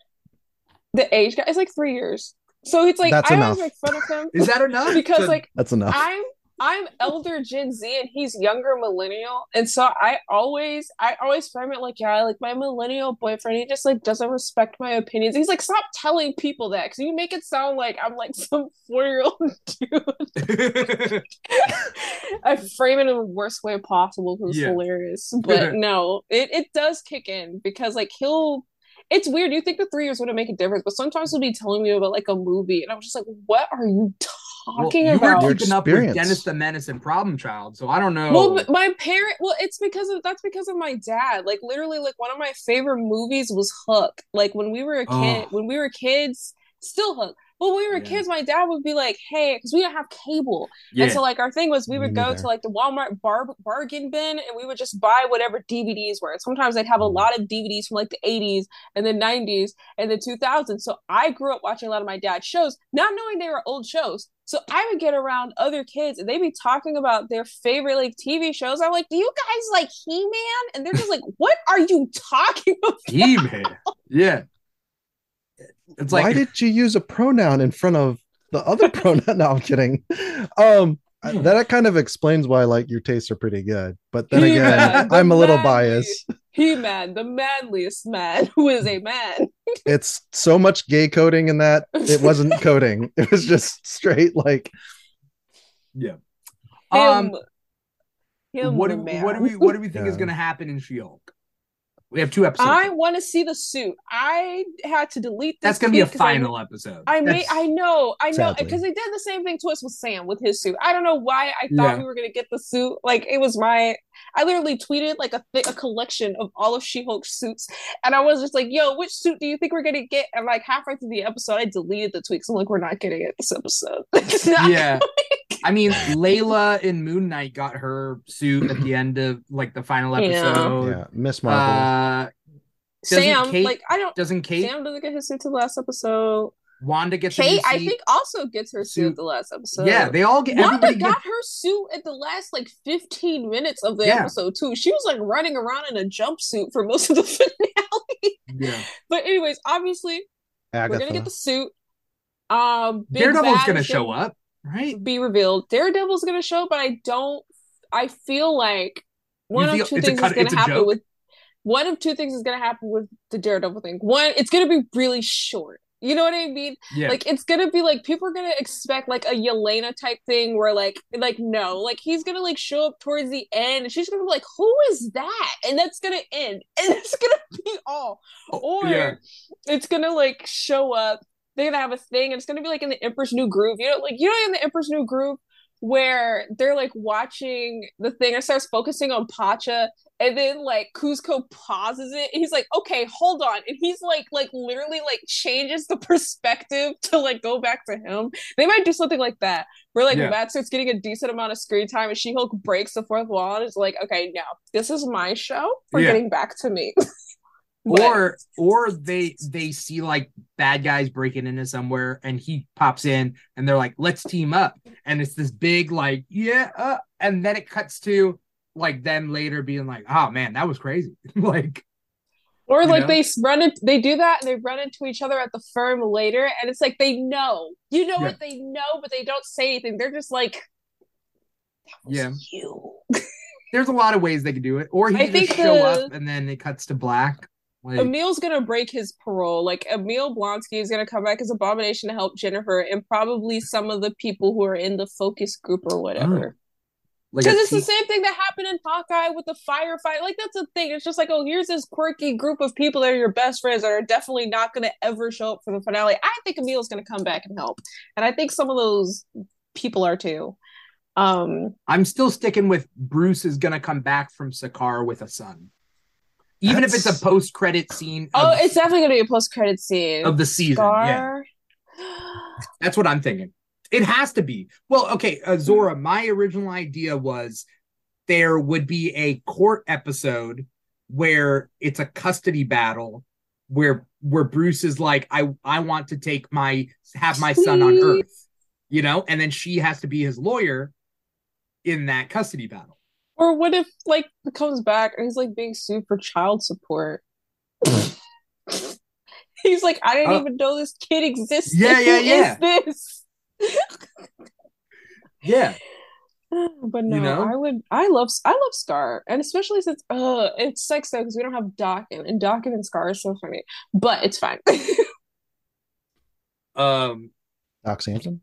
[SPEAKER 1] The age gap is like three years. So it's like
[SPEAKER 3] That's
[SPEAKER 1] I
[SPEAKER 3] enough.
[SPEAKER 1] always make fun of him
[SPEAKER 2] Is that enough?
[SPEAKER 1] because
[SPEAKER 2] To-
[SPEAKER 1] like
[SPEAKER 3] That's enough.
[SPEAKER 1] I'm I'm elder Gen Z and he's younger millennial, and so I always I always frame it like yeah, like my millennial boyfriend, he just like doesn't respect my opinions. He's like, stop telling people that because you make it sound like I'm like some <laughs> four year old dude. <laughs> I frame it in the worst way possible because it's
[SPEAKER 2] Yeah.
[SPEAKER 1] hilarious, but <laughs> no, it it does kick in because like he'll. It's weird. You think the three years wouldn't make a difference, but sometimes he'll be telling me about like a movie, and I'm just like, "What are you
[SPEAKER 2] well,
[SPEAKER 1] talking
[SPEAKER 2] you
[SPEAKER 1] about?"
[SPEAKER 2] were
[SPEAKER 3] Your
[SPEAKER 2] keeping up with. Dennis the Menace and Problem Child, so I don't know.
[SPEAKER 1] Well, my parent. Well, it's because of that's because of my dad. Like literally, like one of my favorite movies was Hook. Like when we were a oh. kid,
[SPEAKER 2] Oh.
[SPEAKER 1] when we were kids, still Hook. But when we were
[SPEAKER 2] Yeah.
[SPEAKER 1] kids, my dad would be like, "Hey," because we didn't have cable,
[SPEAKER 2] yeah,
[SPEAKER 1] and so like our thing was we would go to like the Walmart bar- bargain bin, and we would just buy whatever DVDs were. Sometimes they'd have a
[SPEAKER 3] Mhm.
[SPEAKER 1] lot of DVDs from like the '80s and the '90s and the 2000s. So I grew up watching a lot of my dad's shows, not knowing they were old shows. So I would get around other kids and they'd be talking about their favorite like TV shows. I'm like, "Do you guys like He-Man?" And they're just like, "What are you talking <laughs> about?"
[SPEAKER 2] He-Man. yeah. It's like
[SPEAKER 3] Why did you use a pronoun in front of the other <laughs> pronoun? No, I'm kidding. Um, that kind of explains why like your tastes are pretty good. But then again,
[SPEAKER 1] He-Man, <laughs> the
[SPEAKER 3] I'm a little
[SPEAKER 1] manly-
[SPEAKER 3] biased.
[SPEAKER 1] He-Man, the manliest man <laughs> who is a man.
[SPEAKER 3] It's so much gay coding in that it wasn't coding. It was just straight like
[SPEAKER 2] yeah.
[SPEAKER 1] Him,
[SPEAKER 2] Um,
[SPEAKER 1] him
[SPEAKER 2] what do,
[SPEAKER 1] man.
[SPEAKER 2] what do we what do we think is going to happen in She-Hulk? We have two episodes.
[SPEAKER 1] I want to see the suit. I had to delete this.
[SPEAKER 2] That's going to be a
[SPEAKER 1] tweet 'cause I-
[SPEAKER 2] final episode.
[SPEAKER 1] I may,
[SPEAKER 2] That's-
[SPEAKER 1] I know, I know, because they did the same thing to us with Sam with his suit. I don't know why I thought
[SPEAKER 2] Yeah.
[SPEAKER 1] we were gonna get the suit. Like it was my, I literally tweeted like a thi- a collection of all of She-Hulk's suits, and I was just like, "Yo, which suit do you think we're gonna get?" And like halfway through the episode, I deleted the tweets. I'm like, "We're not getting it this episode." It's <laughs> not
[SPEAKER 2] yeah. <laughs> I mean, <laughs> Layla in Moon Knight got her suit at the <clears throat> end of like the final episode.
[SPEAKER 3] yeah, Miss Marvel.
[SPEAKER 2] Uh,
[SPEAKER 1] Sam,
[SPEAKER 2] Kate-
[SPEAKER 1] like I don't.
[SPEAKER 2] doesn't Kate
[SPEAKER 1] Sam doesn't get his suit to the last episode.
[SPEAKER 2] Wanda gets
[SPEAKER 1] Kate,
[SPEAKER 2] new
[SPEAKER 1] I think, also gets her suit
[SPEAKER 2] Suit.
[SPEAKER 1] at the last episode.
[SPEAKER 2] yeah, they all get
[SPEAKER 1] Wanda got
[SPEAKER 2] gets,
[SPEAKER 1] her suit at the last like 15 minutes of the
[SPEAKER 2] Yeah.
[SPEAKER 1] episode too. She was like running around in a jumpsuit for most of the <laughs> finale.
[SPEAKER 2] yeah.
[SPEAKER 1] but anyways, obviously
[SPEAKER 3] Agatha.
[SPEAKER 1] we're gonna get the suit. Um, Big
[SPEAKER 2] Daredevil's
[SPEAKER 1] Bad
[SPEAKER 2] gonna show up, right?
[SPEAKER 1] Be revealed. Daredevil's gonna show, but I don't. I feel like one
[SPEAKER 2] You
[SPEAKER 1] of two things
[SPEAKER 2] cut-
[SPEAKER 1] is gonna happen with. One of two things is gonna happen with the Daredevil thing. One, it's gonna be really short. You know what I mean?
[SPEAKER 2] Yeah.
[SPEAKER 1] Like it's gonna be like people are gonna expect like a Yelena type thing where like like no, like he's gonna like show up towards the end and she's gonna be like, Who is that? And that's gonna end. <laughs> And it's gonna be all. Or
[SPEAKER 2] Oh, yeah.
[SPEAKER 1] it's gonna like show up, they're gonna have a thing, and it's gonna be like in the Emperor's New Groove. You know, like you know in the Emperor's New Groove where they're like watching the thing and starts focusing on Pacha and then like Kuzco pauses it and he's like, okay, hold on. And he's like like literally like changes the perspective to like go back to him. They might do something like that. Where like
[SPEAKER 2] Yeah.
[SPEAKER 1] Matt starts getting a decent amount of screen time and She-Hulk breaks the fourth wall and is like, okay, now this is my show. We're
[SPEAKER 2] Yeah.
[SPEAKER 1] getting back to me. <laughs> But-
[SPEAKER 2] or or they they see like bad guys breaking into somewhere and he pops in and they're like let's team up and it's this big like yeah uh, and then it cuts to like them later being like oh man that was crazy <laughs> like
[SPEAKER 1] Or like
[SPEAKER 2] know?
[SPEAKER 1] they run it, they do that and they run into each other at the firm later, and it's like they know, you know
[SPEAKER 2] Yeah.
[SPEAKER 1] what they know, but they don't say anything. They're just like,
[SPEAKER 2] Yeah.
[SPEAKER 1] you. <laughs>
[SPEAKER 2] There's a lot of ways they could do it, or he
[SPEAKER 1] I
[SPEAKER 2] just show
[SPEAKER 1] the-
[SPEAKER 2] up and then it cuts to black. Like,
[SPEAKER 1] Emil's gonna break his parole. Like Emil Blonsky is gonna come back as Abomination to help Jennifer and probably some of the people who are in the focus group or whatever.
[SPEAKER 2] like a
[SPEAKER 1] Because it's the same thing that happened in Hawkeye with the firefight. Like that's the thing. It's just like, oh, here's this quirky group of people that are your best friends that are definitely not gonna ever show up for the finale. I think Emil's gonna come back and help, and I think some of those people are too. Um,
[SPEAKER 2] I'm still sticking with Bruce is gonna come back from Sakaar with a son, even if it's a post credit scene. Of,
[SPEAKER 1] oh, it's definitely gonna be a post credit scene.
[SPEAKER 2] of the season. Yeah, that's what I'm thinking. It has to be. Well, okay, uh, Zorah. My original idea was there would be a court episode where it's a custody battle where where Bruce is like, I I want to take my have my son on Earth, you know, and then she has to be his lawyer in that custody battle.
[SPEAKER 1] Or what if like it comes back and he's like being sued for child support? <laughs> he's like, I didn't
[SPEAKER 2] Uh,
[SPEAKER 1] even know this kid existed.
[SPEAKER 2] yeah, yeah,
[SPEAKER 1] Who
[SPEAKER 2] yeah.
[SPEAKER 1] is this?
[SPEAKER 2] Yeah, <sighs>
[SPEAKER 1] But no,
[SPEAKER 2] You know?
[SPEAKER 1] I would. I love. I love Skaar, and especially since uh, it sucks though because we don't have Dawkins, and Dawkins and Skaar is so funny. But it's fine. <laughs>
[SPEAKER 2] um,
[SPEAKER 3] Doc Samson.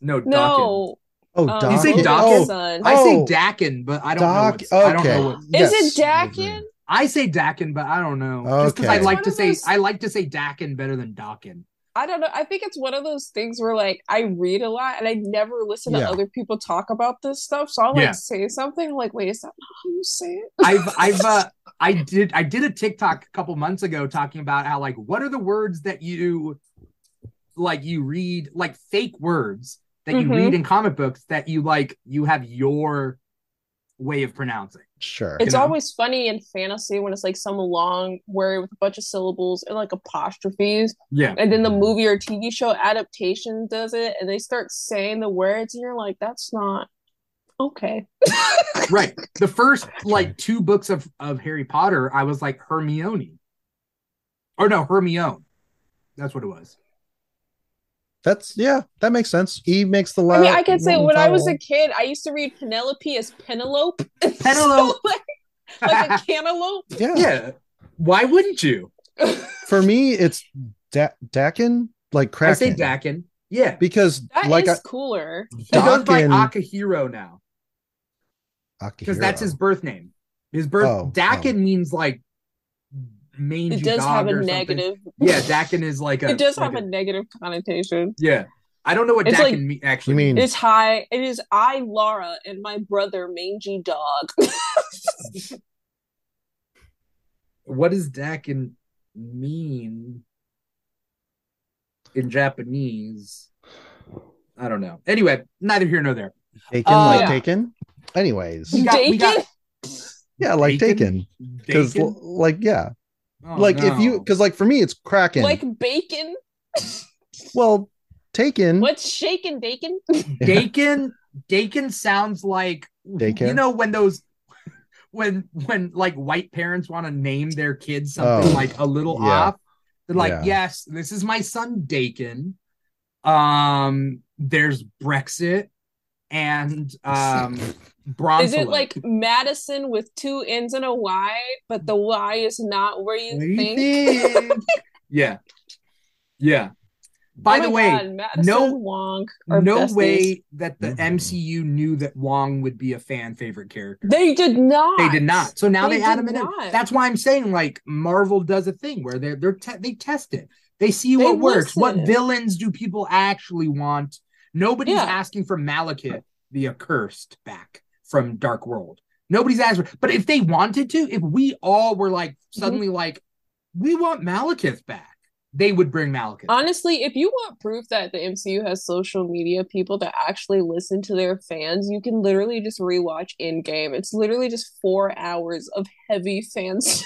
[SPEAKER 2] no,
[SPEAKER 1] no,
[SPEAKER 3] Oh,
[SPEAKER 1] um,
[SPEAKER 3] Doc.
[SPEAKER 2] You say
[SPEAKER 1] Logan's
[SPEAKER 2] Dawkins?
[SPEAKER 1] son.
[SPEAKER 2] I say
[SPEAKER 3] Oh.
[SPEAKER 2] Daken, but I don't
[SPEAKER 3] Doc.
[SPEAKER 2] know. What's, I don't know what.
[SPEAKER 1] is
[SPEAKER 3] Yes,
[SPEAKER 1] it
[SPEAKER 3] I Daken?
[SPEAKER 2] I say Daken, but I don't know. Just because I like to say
[SPEAKER 1] those-
[SPEAKER 2] I like to say Daken better than Dawkin.
[SPEAKER 1] I don't know. I think it's one of those things where like I read a lot and I never listen to
[SPEAKER 3] Yeah.
[SPEAKER 1] other people talk about this stuff. So I'll like
[SPEAKER 2] Yeah.
[SPEAKER 1] say something I'm like, wait, is that not how you say it? <laughs>
[SPEAKER 2] I've I've uh <laughs> I did I did a TikTok a couple months ago talking about how like what are the words that you like you read like fake words that you
[SPEAKER 1] Mhm.
[SPEAKER 2] read in comic books that you like you have your way of pronouncing.
[SPEAKER 3] Sure.
[SPEAKER 1] It's
[SPEAKER 2] know?
[SPEAKER 1] always funny in fantasy when it's like some long word with a bunch of syllables and like apostrophes.
[SPEAKER 2] Yeah.
[SPEAKER 1] And then the movie or TV show adaptation does it and they start saying the words and you're like, that's not okay. <laughs>
[SPEAKER 2] Right. The first like two books of of Harry Potter, I was like Hermione. Or no, Hermione. That's what it was.
[SPEAKER 3] That's yeah, that makes sense. E makes the
[SPEAKER 1] I
[SPEAKER 3] last.
[SPEAKER 1] mean, I can say when I was a kid, I used to read Penelope as Penelope. <laughs>
[SPEAKER 2] Penelope.
[SPEAKER 1] So, <laughs> like, like a cantaloupe. <laughs>
[SPEAKER 3] yeah.
[SPEAKER 2] Yeah. Why wouldn't you?
[SPEAKER 3] For me, it's da- Daken, like Kraken.
[SPEAKER 2] I say Daken. Yeah.
[SPEAKER 3] because
[SPEAKER 1] That is
[SPEAKER 3] like I,
[SPEAKER 1] cooler.
[SPEAKER 2] He goes by Akihiro now because that's his birth name. His birth
[SPEAKER 3] Oh,
[SPEAKER 2] Daken oh. means like mangy
[SPEAKER 1] It does
[SPEAKER 2] dog
[SPEAKER 1] have a negative.
[SPEAKER 2] Yeah, Daken is like <laughs> a.
[SPEAKER 1] It does
[SPEAKER 2] like
[SPEAKER 1] have a negative connotation.
[SPEAKER 2] Yeah, I don't know what
[SPEAKER 1] It's
[SPEAKER 2] Daken
[SPEAKER 1] like-
[SPEAKER 2] me- actually
[SPEAKER 3] mean-
[SPEAKER 2] means.
[SPEAKER 1] It's high. It is I, Laura, and my brother, Mangy Dog. <laughs>
[SPEAKER 2] What does Daken mean in Japanese? I don't know. Anyway, neither here nor there.
[SPEAKER 3] Taken,
[SPEAKER 2] Uh,
[SPEAKER 3] like
[SPEAKER 1] yeah.
[SPEAKER 3] taken. Anyways,
[SPEAKER 2] We got- we got-
[SPEAKER 3] yeah, like
[SPEAKER 2] Bacon?
[SPEAKER 3] taken because
[SPEAKER 2] Daken?
[SPEAKER 3] like yeah,
[SPEAKER 2] Oh,
[SPEAKER 3] like if you because like for me it's Kraken.
[SPEAKER 1] Like bacon? <laughs>
[SPEAKER 3] well, taken.
[SPEAKER 1] What's shaken bacon? <laughs>
[SPEAKER 2] Bacon. Daken sounds like
[SPEAKER 3] Daycare?
[SPEAKER 2] you know when those when when like white parents want to name their kids something
[SPEAKER 3] Oh,
[SPEAKER 2] like a little
[SPEAKER 3] yeah.
[SPEAKER 2] off. They're like,
[SPEAKER 3] Yeah.
[SPEAKER 2] yes, this is my son Daken. Um, there's Brexit and um <laughs> Bronson.
[SPEAKER 1] Is it like Madison with two N's and a Y, but the Y is not where you think? <laughs>
[SPEAKER 2] yeah. Yeah. By
[SPEAKER 1] Oh
[SPEAKER 2] the way,
[SPEAKER 1] God,
[SPEAKER 2] no-
[SPEAKER 1] Wong
[SPEAKER 2] no
[SPEAKER 1] besties.
[SPEAKER 2] way that the
[SPEAKER 3] Mhm.
[SPEAKER 2] MCU knew that Wong would be a fan favorite character.
[SPEAKER 1] They did not.
[SPEAKER 2] They did not. So now they,
[SPEAKER 1] They
[SPEAKER 2] add
[SPEAKER 1] did
[SPEAKER 2] him in. That's why I'm saying like Marvel does a thing where they're they're te- they test it. They see
[SPEAKER 1] They
[SPEAKER 2] what works. What
[SPEAKER 1] listen.
[SPEAKER 2] villains do people actually want? Nobody's
[SPEAKER 1] Yeah.
[SPEAKER 2] asking for Malekith the accursed back from Dark World. Nobody's. For, but if they wanted to, if we all were like
[SPEAKER 1] Mm-hmm.
[SPEAKER 2] suddenly like we want Malekith back, they would bring Malekith.
[SPEAKER 1] Honestly, if you want proof that the MCU has social media people that actually listen to their fans, you can literally just rewatch Endgame. It's literally just four hours of heavy fan <laughs> service.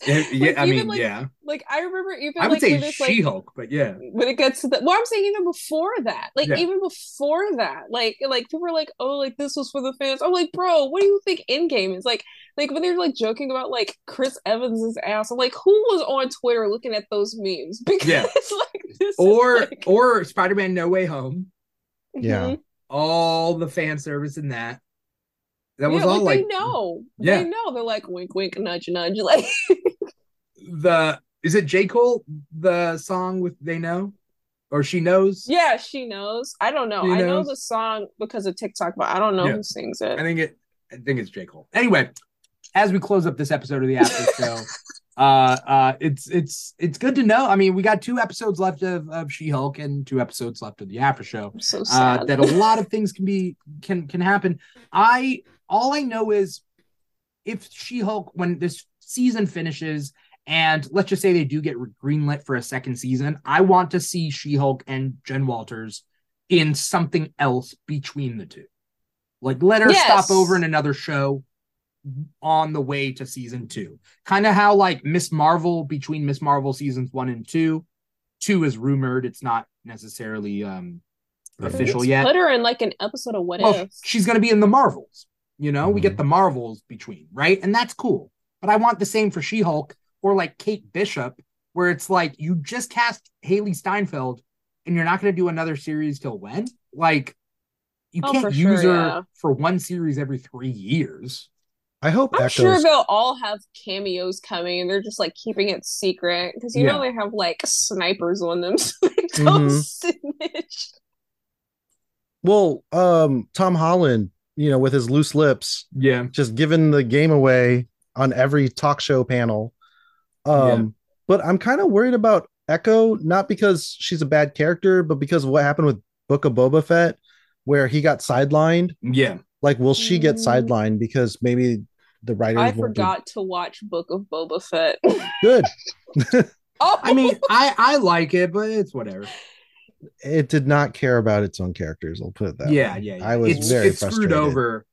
[SPEAKER 1] <laughs>
[SPEAKER 2] yeah, I
[SPEAKER 1] even,
[SPEAKER 2] mean,
[SPEAKER 1] like,
[SPEAKER 2] yeah.
[SPEAKER 1] Like I remember even
[SPEAKER 2] I would
[SPEAKER 1] like
[SPEAKER 2] say
[SPEAKER 1] when it's like
[SPEAKER 2] She-Hulk, but yeah.
[SPEAKER 1] when it gets to the well, I'm saying even before that, like
[SPEAKER 2] Yeah.
[SPEAKER 1] even before that, like like people were like, oh, like this was for the fans. I'm like, bro, what do you think Endgame is like? Like when they're like joking about like Chris Evans's ass, I'm like, who was on Twitter looking at those memes? <laughs> Because
[SPEAKER 2] Yeah.
[SPEAKER 1] like this is,
[SPEAKER 2] Or
[SPEAKER 1] like-
[SPEAKER 2] or Spider-Man No Way Home.
[SPEAKER 3] Yeah.
[SPEAKER 1] Mhm.
[SPEAKER 2] All the fan service in that. That was
[SPEAKER 1] yeah,
[SPEAKER 2] all
[SPEAKER 1] like,
[SPEAKER 2] like
[SPEAKER 1] they know,
[SPEAKER 2] Yeah.
[SPEAKER 1] they know. They're like wink, wink, nudge, nudge. <laughs> Like
[SPEAKER 2] the is it J. Cole, the song with They Know? Or She Knows?
[SPEAKER 1] yeah, she knows. I don't know.
[SPEAKER 2] She
[SPEAKER 1] I know the song because of TikTok, but I don't know
[SPEAKER 2] Yeah.
[SPEAKER 1] who sings it.
[SPEAKER 2] I think it I think it's J. Cole. Anyway, as we close up this episode of the after <laughs> show, uh uh it's it's it's good to know. I mean, we got two episodes left of, of She-Hulk and two episodes left of the after show.
[SPEAKER 1] I'm so
[SPEAKER 2] uh,
[SPEAKER 1] sad.
[SPEAKER 2] that a lot of things can be can can happen. I all I know is if She-Hulk when this season finishes and let's just say they do get greenlit for a second season, I want to see She-Hulk and Jen Walters in something else between the two. Like let her
[SPEAKER 1] Yes.
[SPEAKER 2] stop over in another show on the way to season 2. Kind of how like Miss Marvel between Miss Marvel seasons 1 and 2. 2 is rumored, it's not necessarily um official yet.
[SPEAKER 1] Put her in like an episode of What
[SPEAKER 2] Well,
[SPEAKER 1] If.
[SPEAKER 2] she's going to be in the Marvels. You know, we
[SPEAKER 3] Mhm.
[SPEAKER 2] get the Marvels between, right? And that's cool. But I want the same for She Hulk or like Kate Bishop, where it's like you just cast Hailee Steinfeld and you're not going to do another series till when? Like, you
[SPEAKER 1] Oh,
[SPEAKER 2] can't use
[SPEAKER 1] sure,
[SPEAKER 2] her
[SPEAKER 1] yeah.
[SPEAKER 2] for one series every three years.
[SPEAKER 3] I hope
[SPEAKER 1] I'm
[SPEAKER 3] Echo's
[SPEAKER 1] sure they'll all have cameos coming, and they're just like keeping it secret because you know they have like snipers on them, <laughs> so they don't
[SPEAKER 3] Mhm.
[SPEAKER 1] snitch.
[SPEAKER 3] well, um, Tom Holland, you know, with his loose lips,
[SPEAKER 2] Yeah.
[SPEAKER 3] just giving the game away on every talk show panel. Um,
[SPEAKER 2] Yeah.
[SPEAKER 3] but I'm kind of worried about Echo, not because she's a bad character, but because of what happened with Book of Boba Fett, where he got sidelined.
[SPEAKER 2] Yeah.
[SPEAKER 3] Like, will she get
[SPEAKER 1] Mm.
[SPEAKER 3] sidelined because maybe the writer?
[SPEAKER 1] I
[SPEAKER 3] won't do-
[SPEAKER 1] forgot to watch Book of Boba Fett.
[SPEAKER 3] good.
[SPEAKER 1] oh, <laughs> <laughs>
[SPEAKER 2] I mean, I I like it, but it's whatever. <laughs>
[SPEAKER 3] It did not care about its own characters. I'll put it that
[SPEAKER 2] yeah,
[SPEAKER 3] way.
[SPEAKER 2] yeah, yeah.
[SPEAKER 3] I was
[SPEAKER 2] it's,
[SPEAKER 3] very
[SPEAKER 2] it's
[SPEAKER 3] frustrated.
[SPEAKER 2] screwed over.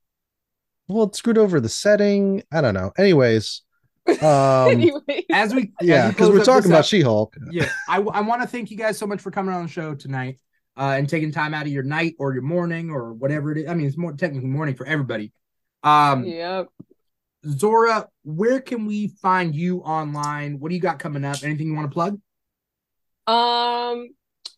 [SPEAKER 3] Well, it screwed over the setting. I don't know. Anyways, um, <laughs>
[SPEAKER 1] anyway,
[SPEAKER 2] As we
[SPEAKER 3] yeah, because we're talking about She-Hulk.
[SPEAKER 2] yeah, I, I want to thank you guys so much for coming on the show tonight uh, and taking time out of your night or your morning or whatever it is. I mean, it's more technically morning for everybody. Um,
[SPEAKER 1] yep.
[SPEAKER 2] Zorah, where can we find you online? What do you got coming up? Anything you want to plug?
[SPEAKER 1] Um,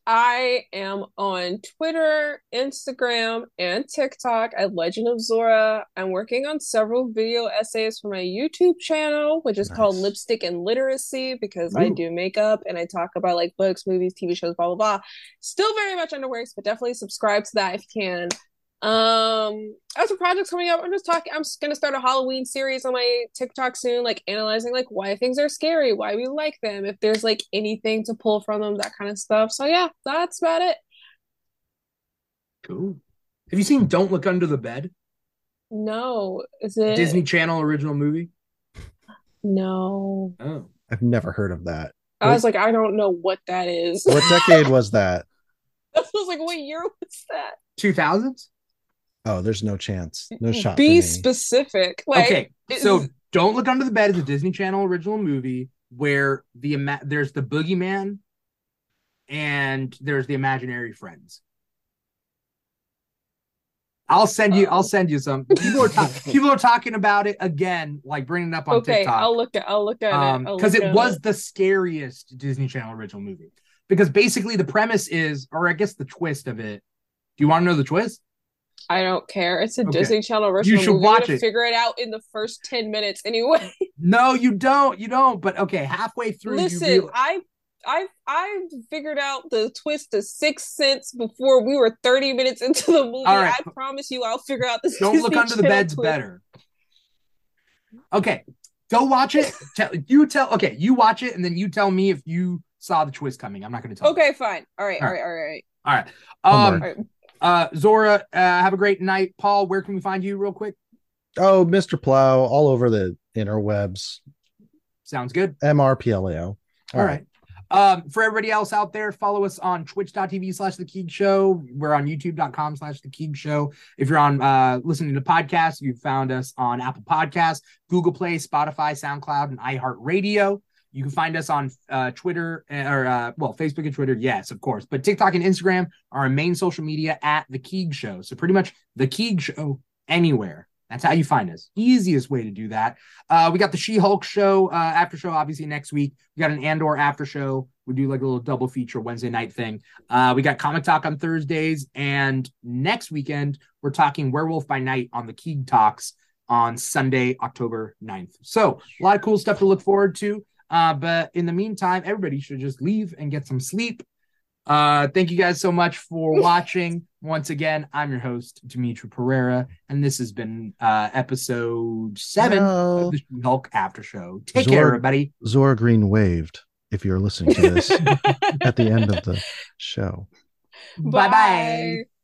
[SPEAKER 1] I am on Twitter, Instagram, and TikTok at Legend of Zorah. I'm working on several video essays for my YouTube channel, which is called Lipstick and Literacy, because I do makeup and I talk about like books, movies, TV shows, blah blah blah. Still very much under works, but definitely subscribe to that if you can. Um, as for projects coming up, I'm just talking. I'm just gonna start a Halloween series on my TikTok soon, like analyzing like why things are scary, why we like them, if there's like anything to pull from them, that kind of stuff. So yeah, that's about it.
[SPEAKER 2] Cool. Have you seen Don't Look Under the Bed?
[SPEAKER 1] No, is it
[SPEAKER 2] Disney Channel original movie?
[SPEAKER 1] No,
[SPEAKER 2] Oh.
[SPEAKER 3] I've never heard of that.
[SPEAKER 1] I was like, I don't know what that is.
[SPEAKER 3] What decade was that? <laughs>
[SPEAKER 1] I was like, what year was that?
[SPEAKER 2] 2000s?
[SPEAKER 3] Oh, there's no chance. No shot.
[SPEAKER 1] Be
[SPEAKER 3] for me.
[SPEAKER 1] specific. Like,
[SPEAKER 2] okay.
[SPEAKER 1] it-
[SPEAKER 2] So Don't Look Under the Bed is a Disney Channel original movie where the ima- there's the boogeyman and there's the imaginary friends. I'll send you. I'll send you some. People are ta- <laughs> people are talking about it again, like bringing it up on
[SPEAKER 1] okay,
[SPEAKER 2] TikTok.
[SPEAKER 1] I'll look at. I'll look at
[SPEAKER 2] um
[SPEAKER 1] it. I'll
[SPEAKER 2] because it
[SPEAKER 1] at
[SPEAKER 2] was the scariest disney channel original movie because basically the premise is or i guess the twist of it do you want to know the twist
[SPEAKER 1] I don't care. It's a
[SPEAKER 2] Okay.
[SPEAKER 1] Disney Channel original.
[SPEAKER 2] You should
[SPEAKER 1] movie.
[SPEAKER 2] watch it.
[SPEAKER 1] Figure it out in the first ten minutes anyway. <laughs>
[SPEAKER 2] no you don't you don't but okay halfway through
[SPEAKER 1] Listen,
[SPEAKER 2] you real-
[SPEAKER 1] I I I figured out the twist of Sixth Sense before we were 30 minutes into the movie.
[SPEAKER 2] All right.
[SPEAKER 1] I promise you I'll figure out this.
[SPEAKER 2] don't look
[SPEAKER 1] Disney
[SPEAKER 2] under the bed's
[SPEAKER 1] twist.
[SPEAKER 2] better okay go watch it <laughs> tell you tell okay you watch it and then you tell me if you saw the twist coming i'm not going to tell you.
[SPEAKER 1] Okay, fine. All right, all
[SPEAKER 2] All
[SPEAKER 1] right, all right.
[SPEAKER 2] all right um
[SPEAKER 3] Homework.
[SPEAKER 2] Uh zorah uh have a great night paul where can we find you real quick
[SPEAKER 3] Oh, Mr. Plow, all over the interwebs.
[SPEAKER 2] sounds good
[SPEAKER 3] MRPLAO.
[SPEAKER 2] All right. Um, for everybody else out there, follow us on twitch.tv slash the Keeg Show. We're on youtube.com slash the Keeg Show. If you're on uh listening to podcasts, you found us on Apple Podcasts, Google Play, Spotify, SoundCloud, and iHeartRadio. You can find us on uh, Twitter or uh, well, Facebook and Twitter, yes, of course. But TikTok and Instagram are our main social media at the Keeg Show. So pretty much the Keeg Show anywhere. That's how you find us. Easiest way to do that. Uh, we got the She-Hulk show uh, after show, obviously next week. We got an Andor after show. We do like a little double feature Wednesday night thing. Uh, we got Comic Talk on Thursdays, and next weekend we're talking Werewolf by Night on the Keeg Talks on Sunday, October 9th. So a lot of cool stuff to look forward to. Uh, but in the meantime, everybody should just leave and get some sleep. Uh, thank you guys so much for <laughs> watching. Once again, I'm your host, Dimithri Perera, and this has been uh, episode seven
[SPEAKER 3] Hello.
[SPEAKER 2] of the Hulk After Show. Take
[SPEAKER 3] Zor-
[SPEAKER 2] care, everybody.
[SPEAKER 3] Zorah Green waved if you're listening to this <laughs> at the end of the show.
[SPEAKER 2] Bye bye.